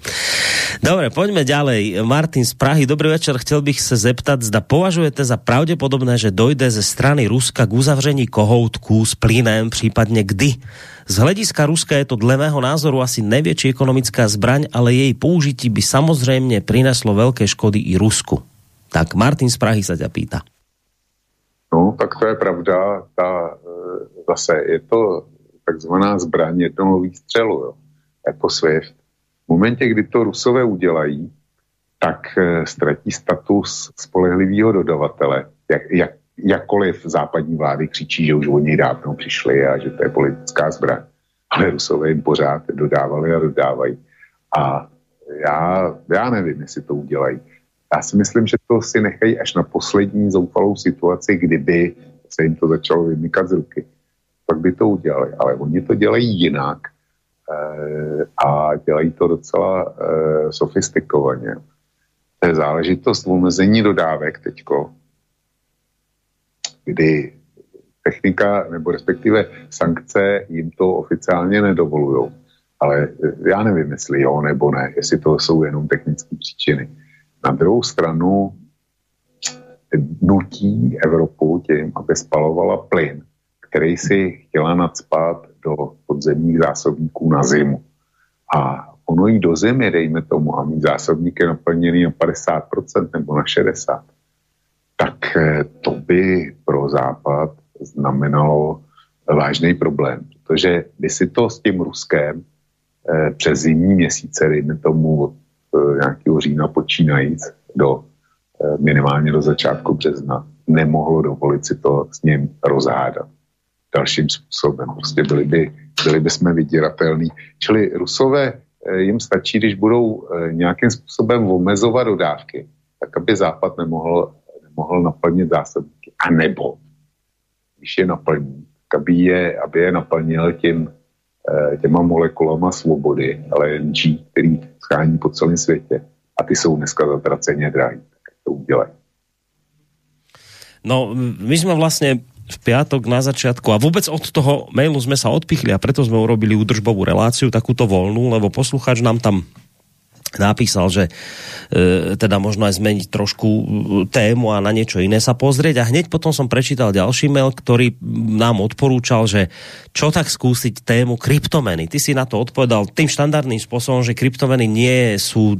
Dobre, poďme ďalej. Martin z Prahy, dobrý večer. Chcel bych se zeptat, zda považujete za pravděpodobné, že dojde ze strany Ruska k uzavření kohoutku s plynem, případně kdy? Z hlediska Ruska je to dle mého názoru asi největší ekonomická zbraň, ale jej použití by samozřejmě prineslo velké škody i Rusku. Tak Martin z Prahy se ťa pýta. No, tak to je pravda. Ta, e, zase je to takzvaná zbraň jednoho výstřelu, jo, jako SWIFT. Momentě, kdy to Rusové udělají, tak e, ztratí status spolehlivého dodavatele, jak, jak, jakkoliv západní vlády křičí, že už oni dávno přišli a že to je politická zbraň. Ale Rusové jim pořád dodávali a dodávají. A já, já nevím, jestli to udělají. Já si myslím, že to si nechají až na poslední zoufalou situaci, kdyby se jim to začalo vymykat z ruky. Pak by to udělali. Ale oni to dělají jinak a dělají to docela e, sofistikovaně. To je záležitost omezení dodávek teďko, kdy technika nebo respektive sankce jim to oficiálně nedovolují. Ale já nevím, jestli jo nebo ne, jestli to jsou jenom technické příčiny. Na druhou stranu nutí Evropu tím, aby spalovala plyn, který si chtěla nadspat do podzemních zásobníků na zimu. A ono jí do zimy, dejme tomu, a mít zásobníky naplněný na 50% nebo na 60%, tak eh, to by pro Západ znamenalo vážný problém, protože by si to s tím Ruskem eh, přes zimní měsíce, dejme tomu od eh, nějakého října počínajíc do minimálně do začátku března, nemohlo dovolit si to s ním rozhádat dalším způsobem. Prostě byli by, byli by jsme vydíratelní. Čili Rusové jim stačí, když budou nějakým způsobem omezovat dodávky, tak aby Západ nemohl mohl naplnit zásobníky. A nebo, když je naplní, aby je, aby je naplnil tím, eh, těma molekulama svobody, LNG, který schání po celém světě. A ty jsou dneska zatraceně drahý. Tak to udělají. No, my jsme vlastně v piatok na začiatku a vůbec od toho mailu sme sa odpichli a preto sme urobili údržbovú reláciu, takúto voľnú, lebo posluchač nám tam napísal, že e, teda možno aj zmeniť trošku e, tému a na niečo iné sa pozrieť a hneď potom som prečítal ďalší mail, ktorý nám odporúčal, že čo tak skúsiť tému kryptomeny. Ty si na to odpovedal tým štandardným spôsobom, že kryptomeny nie sú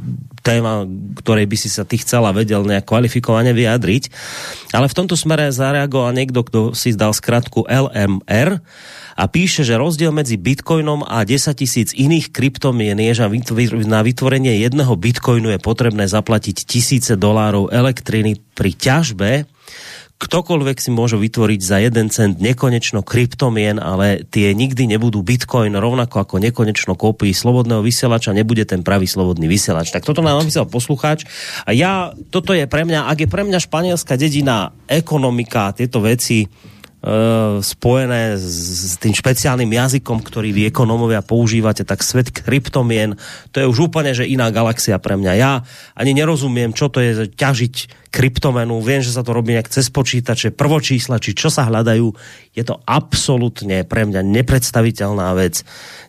téma, ktorej by si sa ty chcela vedel nejak kvalifikovane vyjadriť, ale v tomto smere zareagoval niekto, kto si zdal skratku LMR a píše, že rozdiel medzi bitcoinom a 10 tisíc iných kryptomien je, že na vytvorenie jedného bitcoinu je potrebné zaplatiť tisíce dolárov elektriny pri ťažbe, ktokoľvek si môže vytvoriť za jeden cent nekonečno kryptomien, ale tie nikdy nebudú bitcoin, rovnako ako nekonečno kópii slobodného vysielača, nebude ten pravý slobodný vysielač. Tak toto nám napísal poslucháč. A ja, toto je pre mňa, ak je pre mňa španielská dedina ekonomika, tieto veci, Uh, spojené s, s tým špeciálnym jazykom, ktorý vy ekonomovia používate, tak svet kryptomien, to je už úplne, že iná galaxia pre mňa. Ja ani nerozumiem, čo to je ťažiť kryptomenu, viem, že sa to robí nejak cez počítače, prvočísla, či čo sa hľadajú. Je to absolútne pre mňa nepredstaviteľná vec.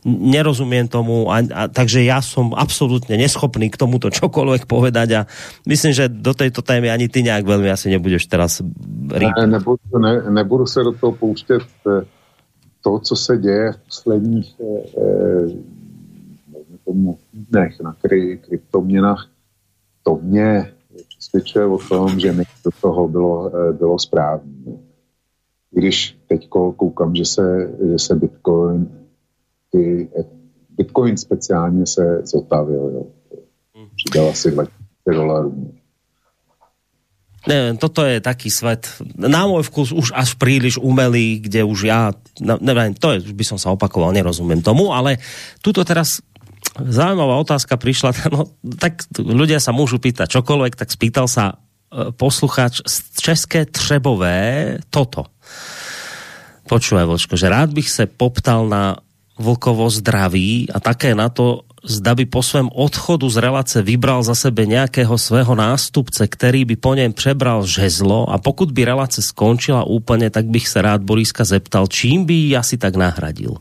Nerozumiem tomu, a, a, takže ja som absolútne neschopný k tomuto čokoľvek povedať a myslím, že do tejto témy ani ty nejak veľmi asi nebudeš teraz Ne, nebudu, ne, nebudu se do toho pouštět eh, to, co se děje v posledních eh, eh tomu týdnech na kry, kryptoměnách, to mě přesvědčuje o tom, že do toho bylo, bylo správné. Když teď koukám, že se, že se Bitcoin, ty, Bitcoin speciálně se zotavil, jo. Přidal asi 20 dolarů neviem, toto je taký svet, na môj vkus už až príliš umelý, kde už ja, neviem, to je, už by som sa opakoval, nerozumiem tomu, ale tuto teraz zaujímavá otázka prišla, no, tak ľudia sa môžu pýtať čokoľvek, tak spýtal sa e, posluchač z České Třebové toto. Počúvaj, Vočko, že rád bych se poptal na Vlkovo zdraví a také na to, zda by po svém odchodu z relace vybral za sebe nějakého svého nástupce, který by po něm přebral žezlo a pokud by relace skončila úplně, tak bych se rád Boriska zeptal, čím by ji asi tak nahradil.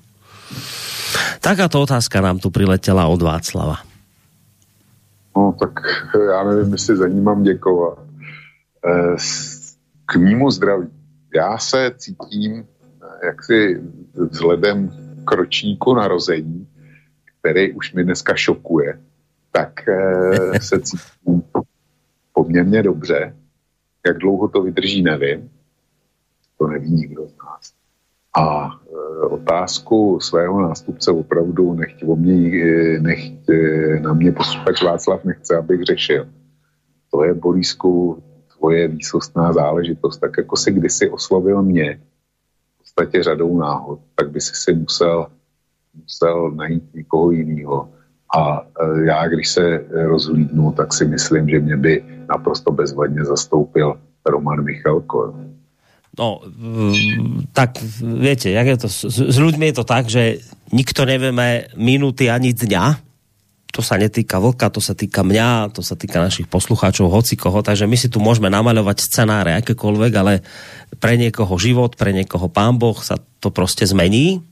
Takáto otázka nám tu přiletěla od Václava. No tak já nevím, jestli za ní mám děkovat. Eh, k mýmu zdraví. Já se cítím eh, jaksi vzhledem k ročníku narození, který už mi dneska šokuje, tak eh, se cítím poměrně dobře. Jak dlouho to vydrží, nevím. To neví nikdo z nás. A otázku svého nástupce opravdu nechť, o mě, eh, nechť e, na mě posluchač Václav nechce, abych řešil. To je, Borisku, tvoje výsostná záležitost. Tak jako si kdysi oslovil mě, v podstatě řadou náhod, tak by si si musel musel najít někoho jiného. A já, když se rozhlídnu, tak si myslím, že mě by naprosto bezvadně zastoupil Roman Michalko. No, tak viete, jak je to, s, s ľuďmi je to tak, že nikto nevieme minuty ani dňa, to sa netýka vlka, to sa týka mňa, to sa týka našich poslucháčov, hoci koho, takže my si tu môžeme namaľovať scenáre akékoľvek, ale pre niekoho život, pre niekoho pán Boh sa to prostě zmení.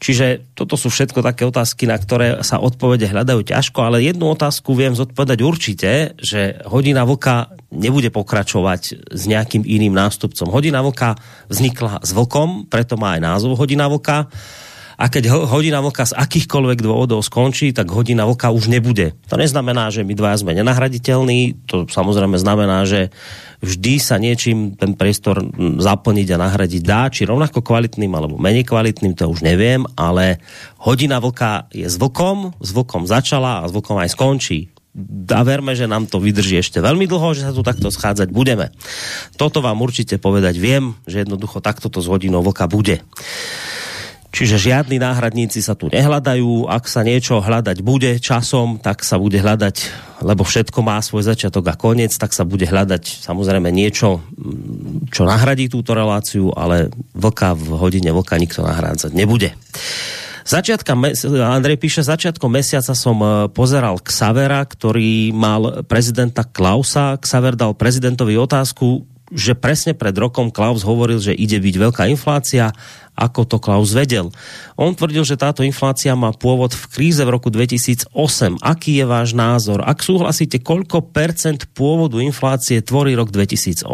Čiže toto sú všetko také otázky, na ktoré sa odpovede hľadajú ťažko, ale jednu otázku viem zodpovedať určite, že hodina vlka nebude pokračovať s nejakým iným nástupcom. Hodina vlka vznikla s vlkom, preto má aj názov hodina vlka a keď hodina vlka z akýchkoľvek dôvodov skončí, tak hodina vlka už nebude. To neznamená, že my dvaja sme nenahraditeľní, to samozrejme znamená, že vždy sa niečím ten priestor zaplniť a nahradiť dá, či rovnako kvalitným alebo menej kvalitným, to už neviem, ale hodina vlka je s vlkom, s vlkom začala a s vlkom aj skončí a verme, že nám to vydrží ešte veľmi dlho, že sa tu takto schádzať budeme. Toto vám určite povedať viem, že jednoducho takto to s hodinou vlka bude. Čiže žiadni náhradníci sa tu nehľadajú. Ak sa niečo hľadať bude časom, tak sa bude hľadať, lebo všetko má svoj začiatok a koniec, tak sa bude hľadať samozrejme niečo, mm, čo nahradí túto reláciu, ale vlka v hodine vlka nikto nahrádzať nebude. Začiatka, Andrej píše, začiatkom mesiaca som e, pozeral Xavera, ktorý mal prezidenta Klausa. Xaver dal prezidentovi otázku, že presne pred rokom Klaus hovoril, že ide byť veľká inflácia, ako to Klaus vedel. On tvrdil, že táto inflácia má pôvod v kríze v roku 2008. Aký je váš názor? Ak súhlasíte, koľko percent pôvodu inflácie tvorí rok 2008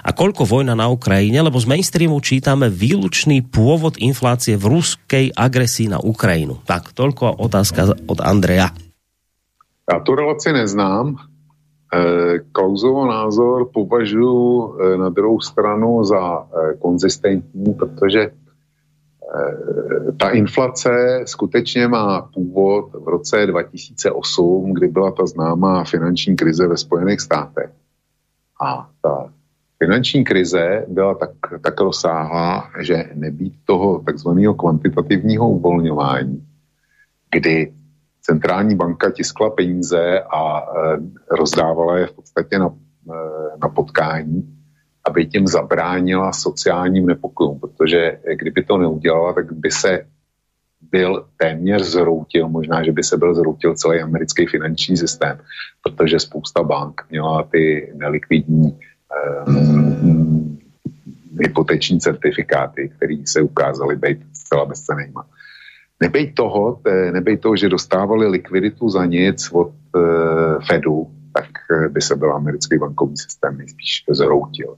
a koľko vojna na Ukrajine? Lebo z mainstreamu čítame výlučný pôvod inflácie v ruskej agresii na Ukrajinu. Tak, toľko otázka od Andreja. Já tu relaci neznám, Eh, Klauzovo názor považuji eh, na druhou stranu za eh, konzistentní, protože ta inflace skutečně má původ v roce 2008, kdy byla ta známá finanční krize ve Spojených státech. A ta finanční krize byla tak, tak rozsáhlá, že nebýt toho takzvaného kvantitativního uvolňování, kdy centrální banka tiskla peníze a e, rozdávala je v podstatě na, e, na potkání, aby tím zabránila sociálním nepokojům, protože kdyby to neudělala, tak by se byl téměř zroutil, možná, že by se byl zroutil celý americký finanční systém, protože spousta bank měla ty nelikvidní um, hypoteční certifikáty, které se ukázaly být zcela bezcenýma. Nebej toho, nebej toho, že dostávali likviditu za nic od e, Fedu, tak eh, by se byl americký bankovní systém nejspíš zroutil.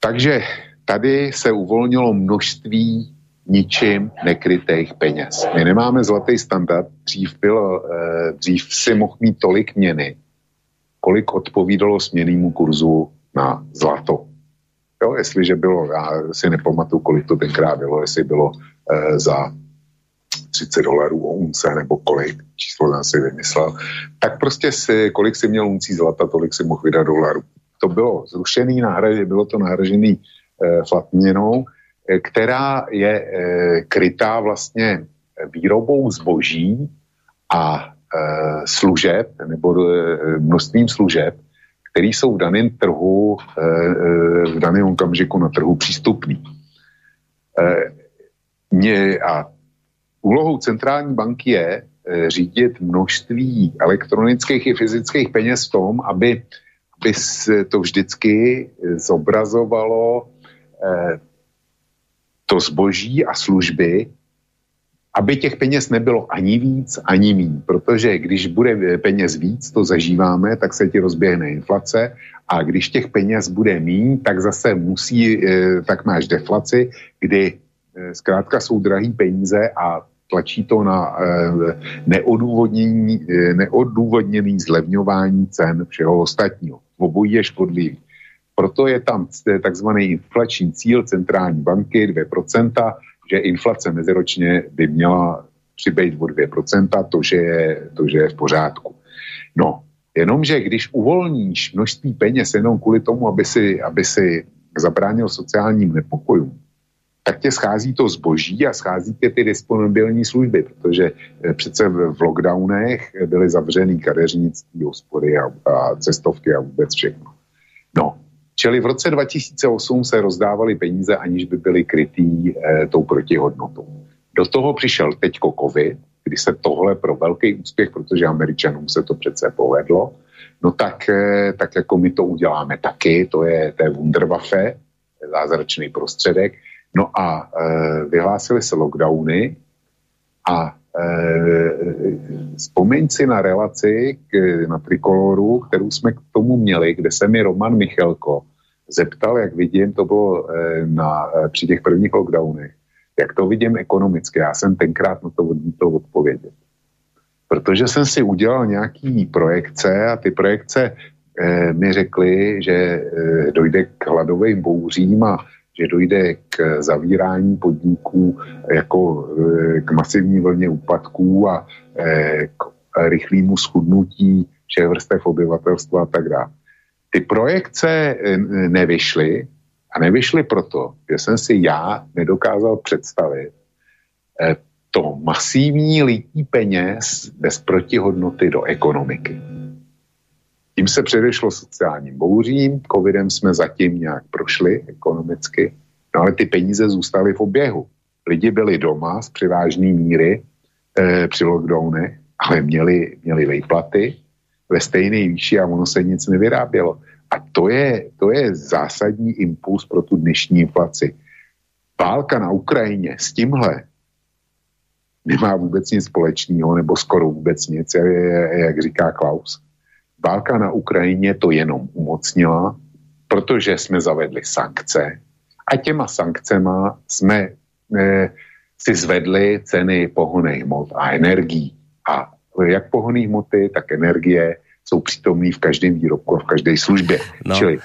Takže tady se uvolnilo množství ničím nekrytých peněz. My nemáme zlatý standard, dřív, byl, eh, dřív si mohl mít tolik měny, kolik odpovídalo směnému kurzu na zlato. Jo, jestliže bylo, já si nepamatuju, kolik to tenkrát bylo, jestli bylo eh, za 30 dolarů o unce nebo kolik, číslo jsem si vymyslel, tak prostě si, kolik si měl uncí zlata, tolik si mohl vydat dolarů. To bylo zrušený, náhradě, bylo to nahražený eh, eh, která je eh, krytá vlastně výrobou zboží a eh, služeb, nebo eh, množstvím služeb, které jsou v daném trhu, eh, eh, v daném okamžiku na trhu přístupný. Eh, a úlohou centrální banky je řídit množství elektronických i fyzických peněz v tom, aby, aby se to vždycky zobrazovalo to zboží a služby aby těch peněz nebylo ani víc, ani míň, protože když bude peněz víc, to zažíváme, tak se ti rozběhne inflace. A když těch peněz bude míň, tak zase musí, eh, tak máš deflaci, kdy eh, zkrátka jsou drahý peníze a tlačí to na eh, neodůvodnění, neodůvodněný zlevňování cen všeho ostatního. Obojí je škodlivý. Proto je tam takzvaný inflační cíl centrální banky 2%, že inflace meziročně by měla přibejt o 2%, to že, je, to, že je v pořádku. No, jenomže když uvolníš množství peněz jenom kvůli tomu, aby si, aby si zabránil sociálním nepokojům, tak tě schází to zboží a schází tě ty disponibilní služby, protože eh, přece v lockdownech byly zavřený kadeřnictví, hospody a, a cestovky a vůbec všechno. No, Čili v roce 2008 se rozdávaly peníze, aniž by byly krytý eh, tou protihodnotou. Do toho přišel teďko covid, kdy se tohle pro velký úspěch, protože Američanům se to přece povedlo, no tak, eh, tak jako my to uděláme taky, to je, to je Wunderwaffe, zázračný prostředek. No a eh, vyhlásili se lockdowny a eh, vzpomeň si na relaci k, na Trikoloru, kterou jsme k tomu měli, kde se mi Roman Michelko zeptal, jak vidím, to bylo eh, na, eh, při těch prvních lockdownech, jak to vidím ekonomicky. Já jsem tenkrát na to odmítl odpovědět. Protože jsem si udělal nějaký projekce a ty projekce eh, mi řekly, že eh, dojde k hladovým bouřím a že dojde k zavírání podniků jako eh, k masivní vlně úpadků a eh, k rychlému schudnutí všech vrstev obyvatelstva a tak dále. Ty projekce eh, nevyšly a nevyšly proto, že jsem si já nedokázal představit to masivní lítí peněz bez protihodnoty do ekonomiky. Tím se předešlo sociálním bouřím, covidem jsme zatím nějak prošli ekonomicky, no ale ty peníze zůstaly v oběhu. Lidi byli doma z přivážné míry e, při lockdownech, ale měli, měli výplaty ve stejné výši a ono se nic nevyrábělo. A to je, to je zásadní impuls pro tu dnešní inflaci. Válka na Ukrajině s tímhle nemá vůbec nic společného, nebo skoro vůbec nic, jak říká Klaus. Válka na Ukrajině to jenom umocnila, protože jsme zavedli sankce a těma sankcema jsme e, si zvedli ceny pohonej hmot a energií. A jak pohonné hmoty, tak energie jsou přítomný v každém výrobku a v každé službě. No. Čili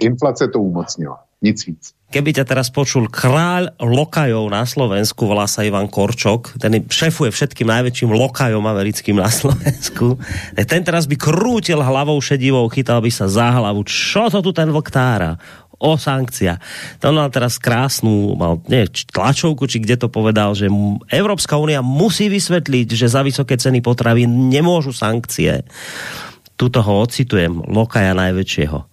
inflace to umocnila. Nic víc. Keby ťa teraz počul kráľ lokajov na Slovensku, volá sa Ivan Korčok, ten šefuje všetkým najväčším lokajom americkým na Slovensku, ten teraz by krútil hlavou šedivou, chytal by sa za hlavu. Čo to tu ten vlk tára? o sankcia. To mal teraz krásnu, mal, nie, tlačovku, či kde to povedal, že Európska únia musí vysvetliť, že za vysoké ceny potravy nemôžu sankcie. Tuto ho ocitujem, lokaja najväčšieho.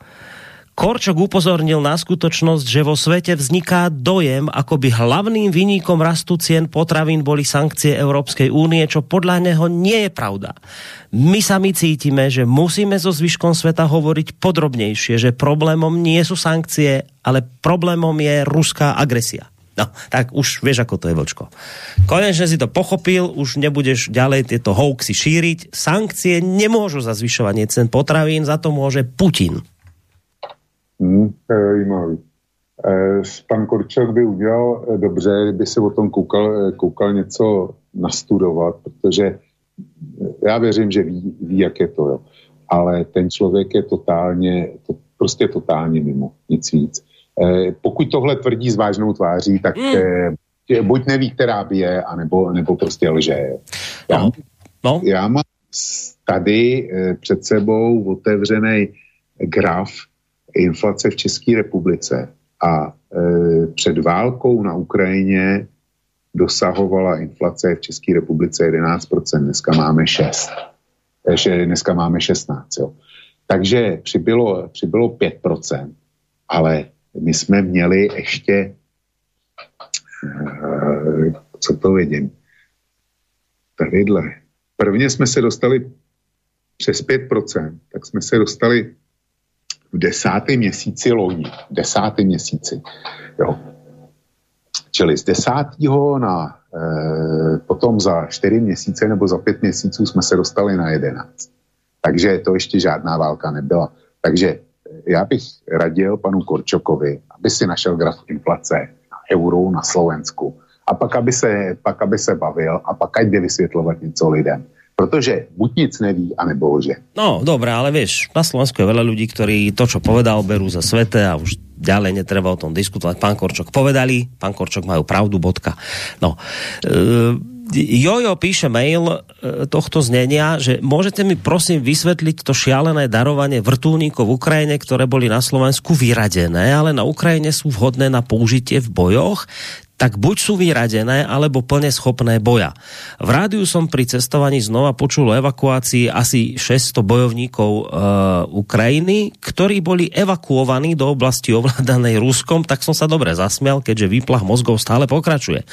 Korčok upozornil na skutočnosť, že vo svete vzniká dojem, ako by hlavným vyníkom rastu cien potravín boli sankcie Európskej únie, čo podľa neho nie je pravda. My sami cítime, že musíme so zvyškom sveta hovoriť podrobnejšie, že problémom nie sú sankcie, ale problémom je ruská agresia. No, tak už vieš, ako to je, Vlčko. Konečne si to pochopil, už nebudeš ďalej tieto hoaxy šíriť. Sankcie nemôžu za zvyšovanie cen potravín, za to môže Putin. Hmm, to je zajímavý. Eh, pan Korčok by udělal eh, dobře, kdyby se o tom koukal, koukal něco nastudovat, protože já věřím, že ví, ví jak je to, jo. ale ten člověk je totálně, to, prostě totálně mimo, nic víc. Pokud tohle tvrdí s vážnou tváří, tak mm. buď neví, která by je, anebo, nebo prostě lže. Já, no. No. já mám tady před sebou otevřený graf inflace v České republice a e, před válkou na Ukrajině dosahovala inflace v České republice 11%, dneska máme 6. Takže dneska máme 16. Jo. Takže přibylo, přibylo 5%, ale my jsme měli ještě, e, co to vidím, tadyhle. Prvně jsme se dostali přes 5%, tak jsme se dostali v desátém měsíci loni, v desátém měsíci, jo. Čili z desátého na e, potom za čtyři měsíce nebo za pět měsíců jsme se dostali na jedenáct. Takže to ještě žádná válka nebyla. Takže eh, já bych radil panu Korčokovi, aby si našel graf inflace na euro na Slovensku a pak aby se, pak aby se bavil a pak ať jde vysvětlovat něco lidem. Protože buď nic neví, anebo lže. No, dobré, ale vieš, na Slovensku je veľa ľudí, ktorí to, čo povedal, berú za svete a už ďalej netreba o tom diskutovať. Pán Korčok povedali, pán Korčok majú pravdu, bodka. No, e Jojo píše mail e, tohto znenia, že môžete mi prosím vysvetliť to šialené darovanie vrtulníkov v Ukrajine, ktoré boli na Slovensku vyradené, ale na Ukrajine sú vhodné na použitie v bojoch tak buď sú vyradené, alebo plne schopné boja. V rádiu som pri cestovaní znova počul o evakuácii asi 600 bojovníkov e, Ukrajiny, ktorí boli evakuovaní do oblasti ovládanej Ruskom, tak som sa dobre zasmial, keďže výplach mozgov stále pokračuje.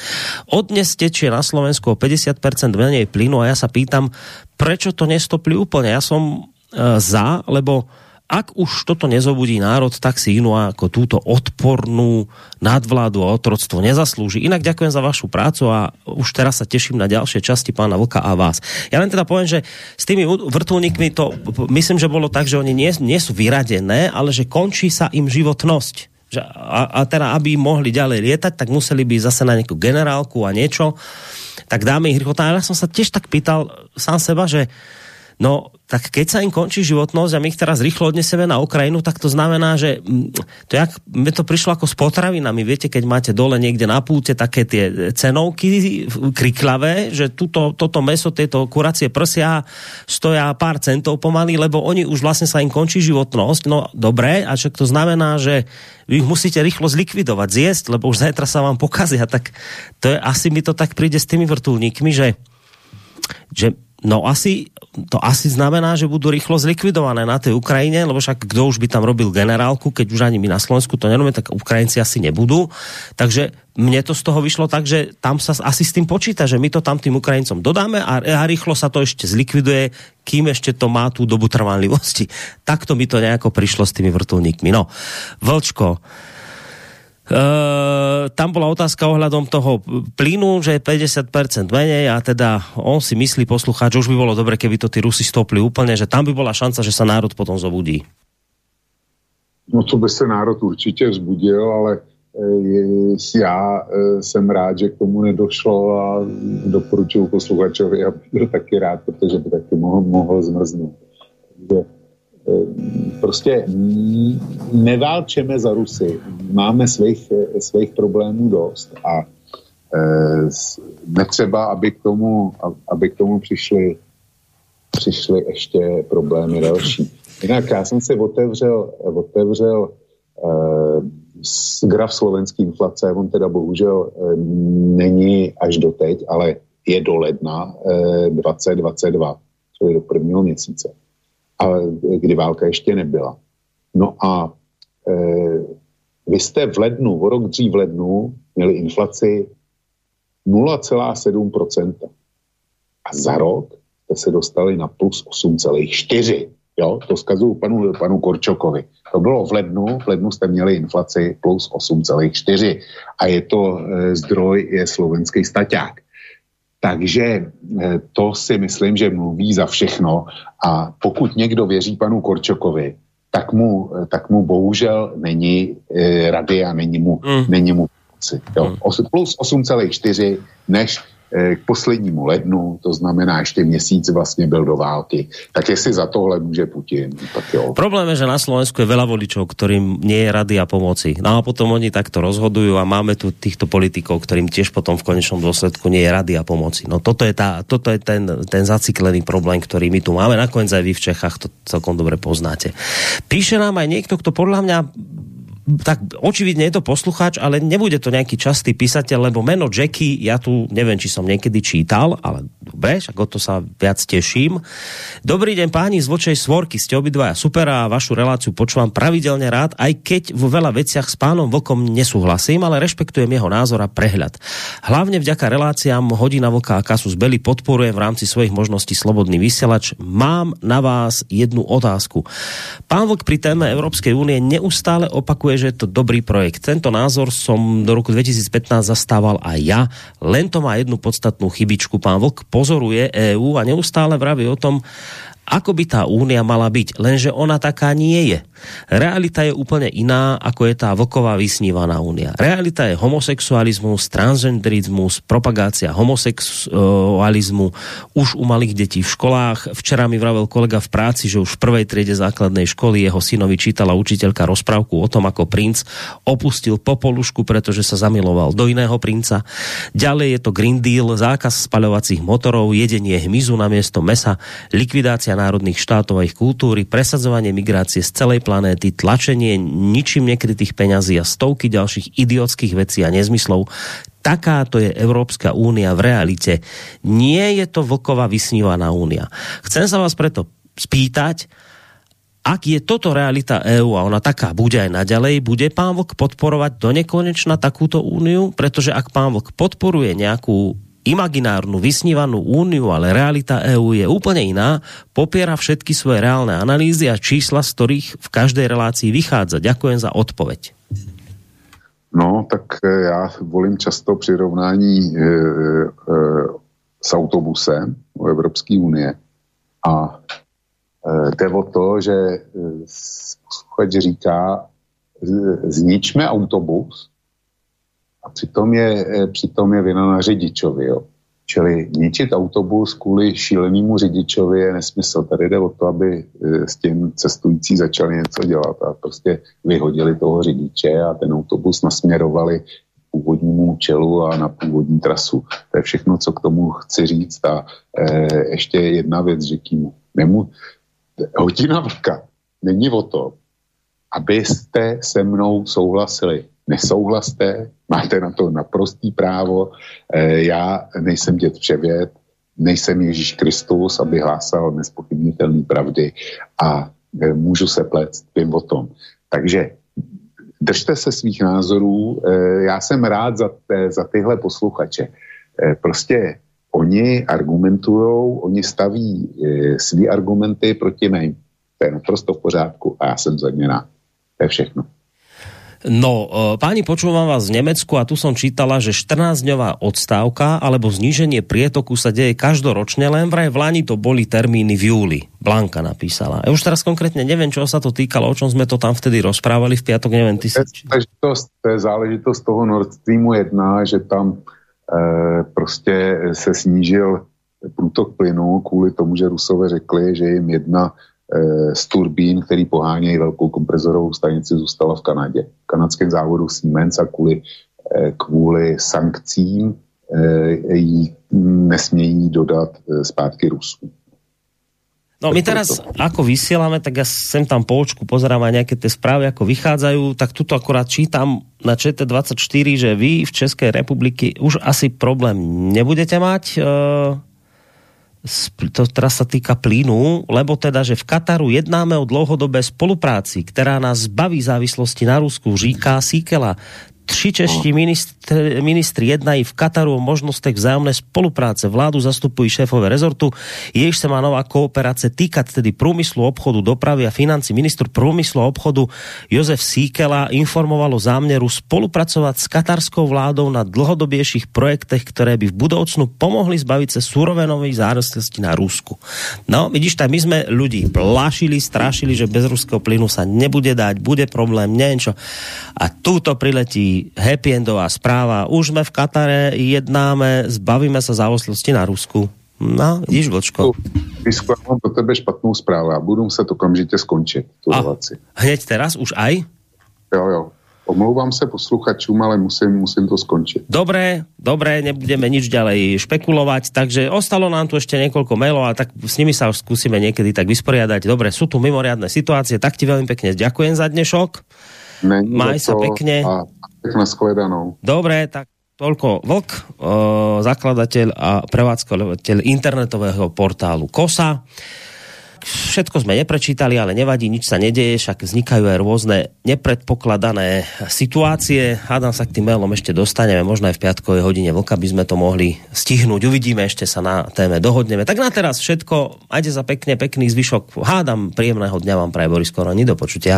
Od dnes tečie na Slovensku o 50% menej plynu a ja sa pýtam, prečo to nestopli úplne. Ja som e, za, lebo ak už toto nezobudí národ, tak si inú ako túto odpornú nadvládu a otroctvo nezaslúži. Inak ďakujem za vašu prácu a už teraz sa teším na ďalšie časti pána Vlka a vás. Ja len teda poviem, že s tými vrtulníkmi to myslím, že bolo tak, že oni nie, nie sú vyradené, ale že končí sa im životnosť. Že, a, a teda, aby mohli ďalej lietať, tak museli by zase na nejakú generálku a niečo. Tak dáme ich rýchlo. Ja som sa tiež tak pýtal sám seba, že No, tak keď sa im končí životnosť a my ich teraz rýchlo odneseme na Ukrajinu, tak to znamená, že mm, to jak, mi to prišlo ako s potravinami. Viete, keď máte dole niekde na púte také tie cenovky kriklavé, že tuto, toto meso, tieto kuracie prsia stoja pár centov pomaly, lebo oni už vlastne sa im končí životnosť. No dobre, a čo to znamená, že vy ich musíte rýchlo zlikvidovať, zjesť, lebo už zajtra sa vám pokazia. Tak to je, asi mi to tak príde s tými vrtulníkmi, že že No asi, to asi znamená, že budú rýchlo zlikvidované na tej Ukrajine, lebo však kdo už by tam robil generálku, keď už ani my na Slovensku to nerobíme, tak Ukrajinci asi nebudú. Takže mne to z toho vyšlo tak, že tam sa asi s tým počíta, že my to tam tým Ukrajincom dodáme a, a rýchlo sa to ešte zlikviduje, kým ešte to má tú dobu trvanlivosti. Takto mi to nejako prišlo s tými vrtulníkmi. No, Vlčko, Uh, tam bola otázka ohľadom toho plynu, že je 50% menej a teda on si myslí poslucháč, že už by bolo dobre, keby to tí Rusi stopli úplne, že tam by bola šanca, že sa národ potom zobudí. No to by se národ určitě vzbudil, ale e, já e, jsem rád, že k tomu nedošlo a doporučuji posluchačovi, aby byl taky rád, protože by taky mohl, mohl zmrznout. Takže prostě neválčeme za Rusy. Máme svých, svých problémů dost a e, netřeba, aby k tomu, aby k tomu přišly, přišly ještě problémy další. Jinak já jsem si otevřel, otevřel e, graf slovenský inflace, on teda bohužel e, není až do teď, ale je do ledna e, 2022, čili do prvního měsíce ale kdy válka ještě nebyla. No a e, vy jste v lednu, o rok dřív v lednu, měli inflaci 0,7%. A za rok jste se dostali na plus 8,4%. Jo, to zkazuju panu, panu Korčokovi. To bylo v lednu, v lednu jste měli inflaci plus 8,4 a je to e, zdroj, je slovenský staťák. Takže eh, to si myslím, že mluví za všechno a pokud někdo věří panu Korčokovi, tak mu, tak mu bohužel není e, rady a není mu, mm. není mu Jo. Mm. Plus 8,4 než Eh, k poslednímu lednu, to znamená ještě měsíc vlastně byl do války. Tak jestli za tohle může Putin, tak jo. Problém je, že na Slovensku je veľa voličov, ktorým nie je rady a pomoci. No a potom oni takto rozhodujú a máme tu týchto politikov, ktorým tiež potom v konečnom dôsledku nie je rady a pomoci. No toto je, tá, toto je ten, ten zaciklený problém, ktorý my tu máme. Nakoniec aj vy v Čechách to celkom dobre poznáte. Píše nám aj niekto, kto podľa mňa tak očividne je to poslucháč, ale nebude to nejaký častý písateľ, lebo meno Jackie, ja tu neviem, či som niekedy čítal, ale dobre, však o to sa viac teším. Dobrý deň páni z Vočej Svorky, ste obidvaja super a vašu reláciu počúvam pravidelne rád, aj keď vo veľa veciach s pánom Vlkom nesúhlasím, ale rešpektujem jeho názor a prehľad. Hlavne vďaka reláciám Hodina Vlka a Kasus Belli podporujem v rámci svojich možností slobodný vysielač. Mám na vás jednu otázku. Pán Vlk pri téme Európskej únie neustále opakuje že je to dobrý projekt. Tento názor som do roku 2015 zastával aj ja, len to má jednu podstatnú chybičku. Pán Vlk pozoruje EÚ a neustále vraví o tom, ako by tá únia mala byť, lenže ona taká nie je. Realita je úplne iná, ako je tá vlková vysnívaná únia. Realita je homosexualizmus, transgenderizmus, propagácia homosexualizmu už u malých detí v školách. Včera mi vravel kolega v práci, že už v prvej triede základnej školy jeho synovi čítala učiteľka rozprávku o tom, ako princ opustil popolušku, pretože sa zamiloval do iného princa. Ďalej je to Green Deal, zákaz spaľovacích motorov, jedenie hmyzu na miesto mesa, likvidácia národných štátov a ich kultúry, presadzovanie migrácie z celej planéty, tlačenie ničím nekrytých peňazí a stovky ďalších idiotských vecí a nezmyslov. Takáto je Európska únia v realite. Nie je to vlková vysnívaná únia. Chcem sa vás preto spýtať, ak je toto realita EÚ a ona taká bude aj naďalej, bude pán Vlk podporovať do nekonečna takúto úniu? Pretože ak pán Vlk podporuje nejakú imaginárnu, vysnívanú úniu, ale realita EÚ je úplne iná, popiera všetky svoje reálne analýzy a čísla, z ktorých v každej relácii vychádza. Ďakujem za odpoveď. No, tak e, já volím často přirovnání e, e, s autobusem u Evropské unie. A e, jde o to, že e, posluchač říká, zničme autobus, a přitom je, eh, přitom je vina na řidičovi. Jo. Čili ničit autobus kvůli šílenému řidičovi je nesmysl. Tady jde o to, aby eh, s tím cestující začali něco dělat a prostě vyhodili toho řidiče a ten autobus nasměrovali původnímu účelu a na původní trasu. To je všechno, co k tomu chci říct. A e, ještě jedna věc řeknu. Nemu, hodina vlka není o to, abyste se mnou souhlasili nesouhlaste, máte na to naprostý právo. E, já nejsem dět převěd, nejsem Ježíš Kristus, aby hlásal nespochybnitelné pravdy a e, můžu se plést, vím o tom. Takže držte se svých názorů, e, já jsem rád za, te, za tyhle posluchače. Prostě oni argumentují, oni staví svý argumenty proti mým. To je naprosto v pořádku a já jsem za ně rád. To je všechno. No, e, páni, počúvam vás z Nemecku a tu som čítala, že 14-dňová odstávka alebo zníženie prietoku sa deje každoročne, len vraj v Lani to boli termíny v júli. Blanka napísala. Ja už teraz konkrétne neviem, čo sa to týkalo, o čom sme to tam vtedy rozprávali v piatok, neviem, ty si... To, je záležitost toho Nord Streamu 1, že tam e, prostě se snížil průtok plynu kvůli tomu, že Rusové řekli, že jim jedna z turbín, který pohánějí velkou komprezorovou stanici, zůstala v Kanadě. V kanadském závodu Siemens a kvůli, eh, kvůli sankcím eh, jí nesmějí dodat zpátky Rusku. No my teraz, ako vysielame, tak ja sem tam polčku pozerám aj nejaké tie správy, ako vychádzajú, tak tuto akorát čítam na ČT24, že vy v Českej republiky už asi problém nebudete mať. To teraz sa týka plynu, lebo teda, že v Kataru jednáme o dlouhodobé spolupráci, která nás zbaví závislosti na Rusku, říká Síkela. Tři čeští ministri, ministri jednají v Kataru o možnostech vzájomné spolupráce. Vládu zastupují šéfové rezortu, jež se má nová kooperace týkat tedy průmyslu, obchodu, dopravy a financí. Ministr průmyslu a obchodu Jozef Síkela informoval o záměru spolupracovat s katarskou vládou na dlhodobějších projektech, které by v budoucnu pomohli zbavit se surovenovej závislosti na Rusku. No, vidíš, tak my jsme lidi plášili, strašili, že bez ruského plynu sa nebude dať, bude problém, neviem čo. A túto priletí happy endová správa. Už jsme v Katare, jednáme, zbavíme se závislosti na Rusku. No, vidíš, Vlčko. Já mám pro tebe špatnou zprávu a budu muset okamžitě skončit tu a, relaci. Hneď teraz, už aj? Jo, jo. Omlouvám se posluchačům, ale musím, musím to skončit. Dobré, dobré, nebudeme nič ďalej špekulovať, takže ostalo nám tu ešte niekoľko mailov, a tak s nimi sa skúsime niekedy tak vysporiadať. Dobre, sú tu mimoriadne situácie, tak ti veľmi pekne ďakujem za dnešok. Není Maj sa pekne. A nashledanou. Dobre, tak toľko Vlk, o, zakladateľ a prevádzkovateľ internetového portálu KOSA. Všetko sme neprečítali, ale nevadí, nič sa nedeje, však vznikajú aj rôzne nepredpokladané situácie. Hádam sa k tým mailom ešte dostaneme, možno aj v piatkovej hodine Vlka by sme to mohli stihnúť. Uvidíme, ešte sa na téme dohodneme. Tak na teraz všetko, majte sa pekne, pekný zvyšok. Hádam, príjemného dňa vám praje Boris Koroni, do počutia.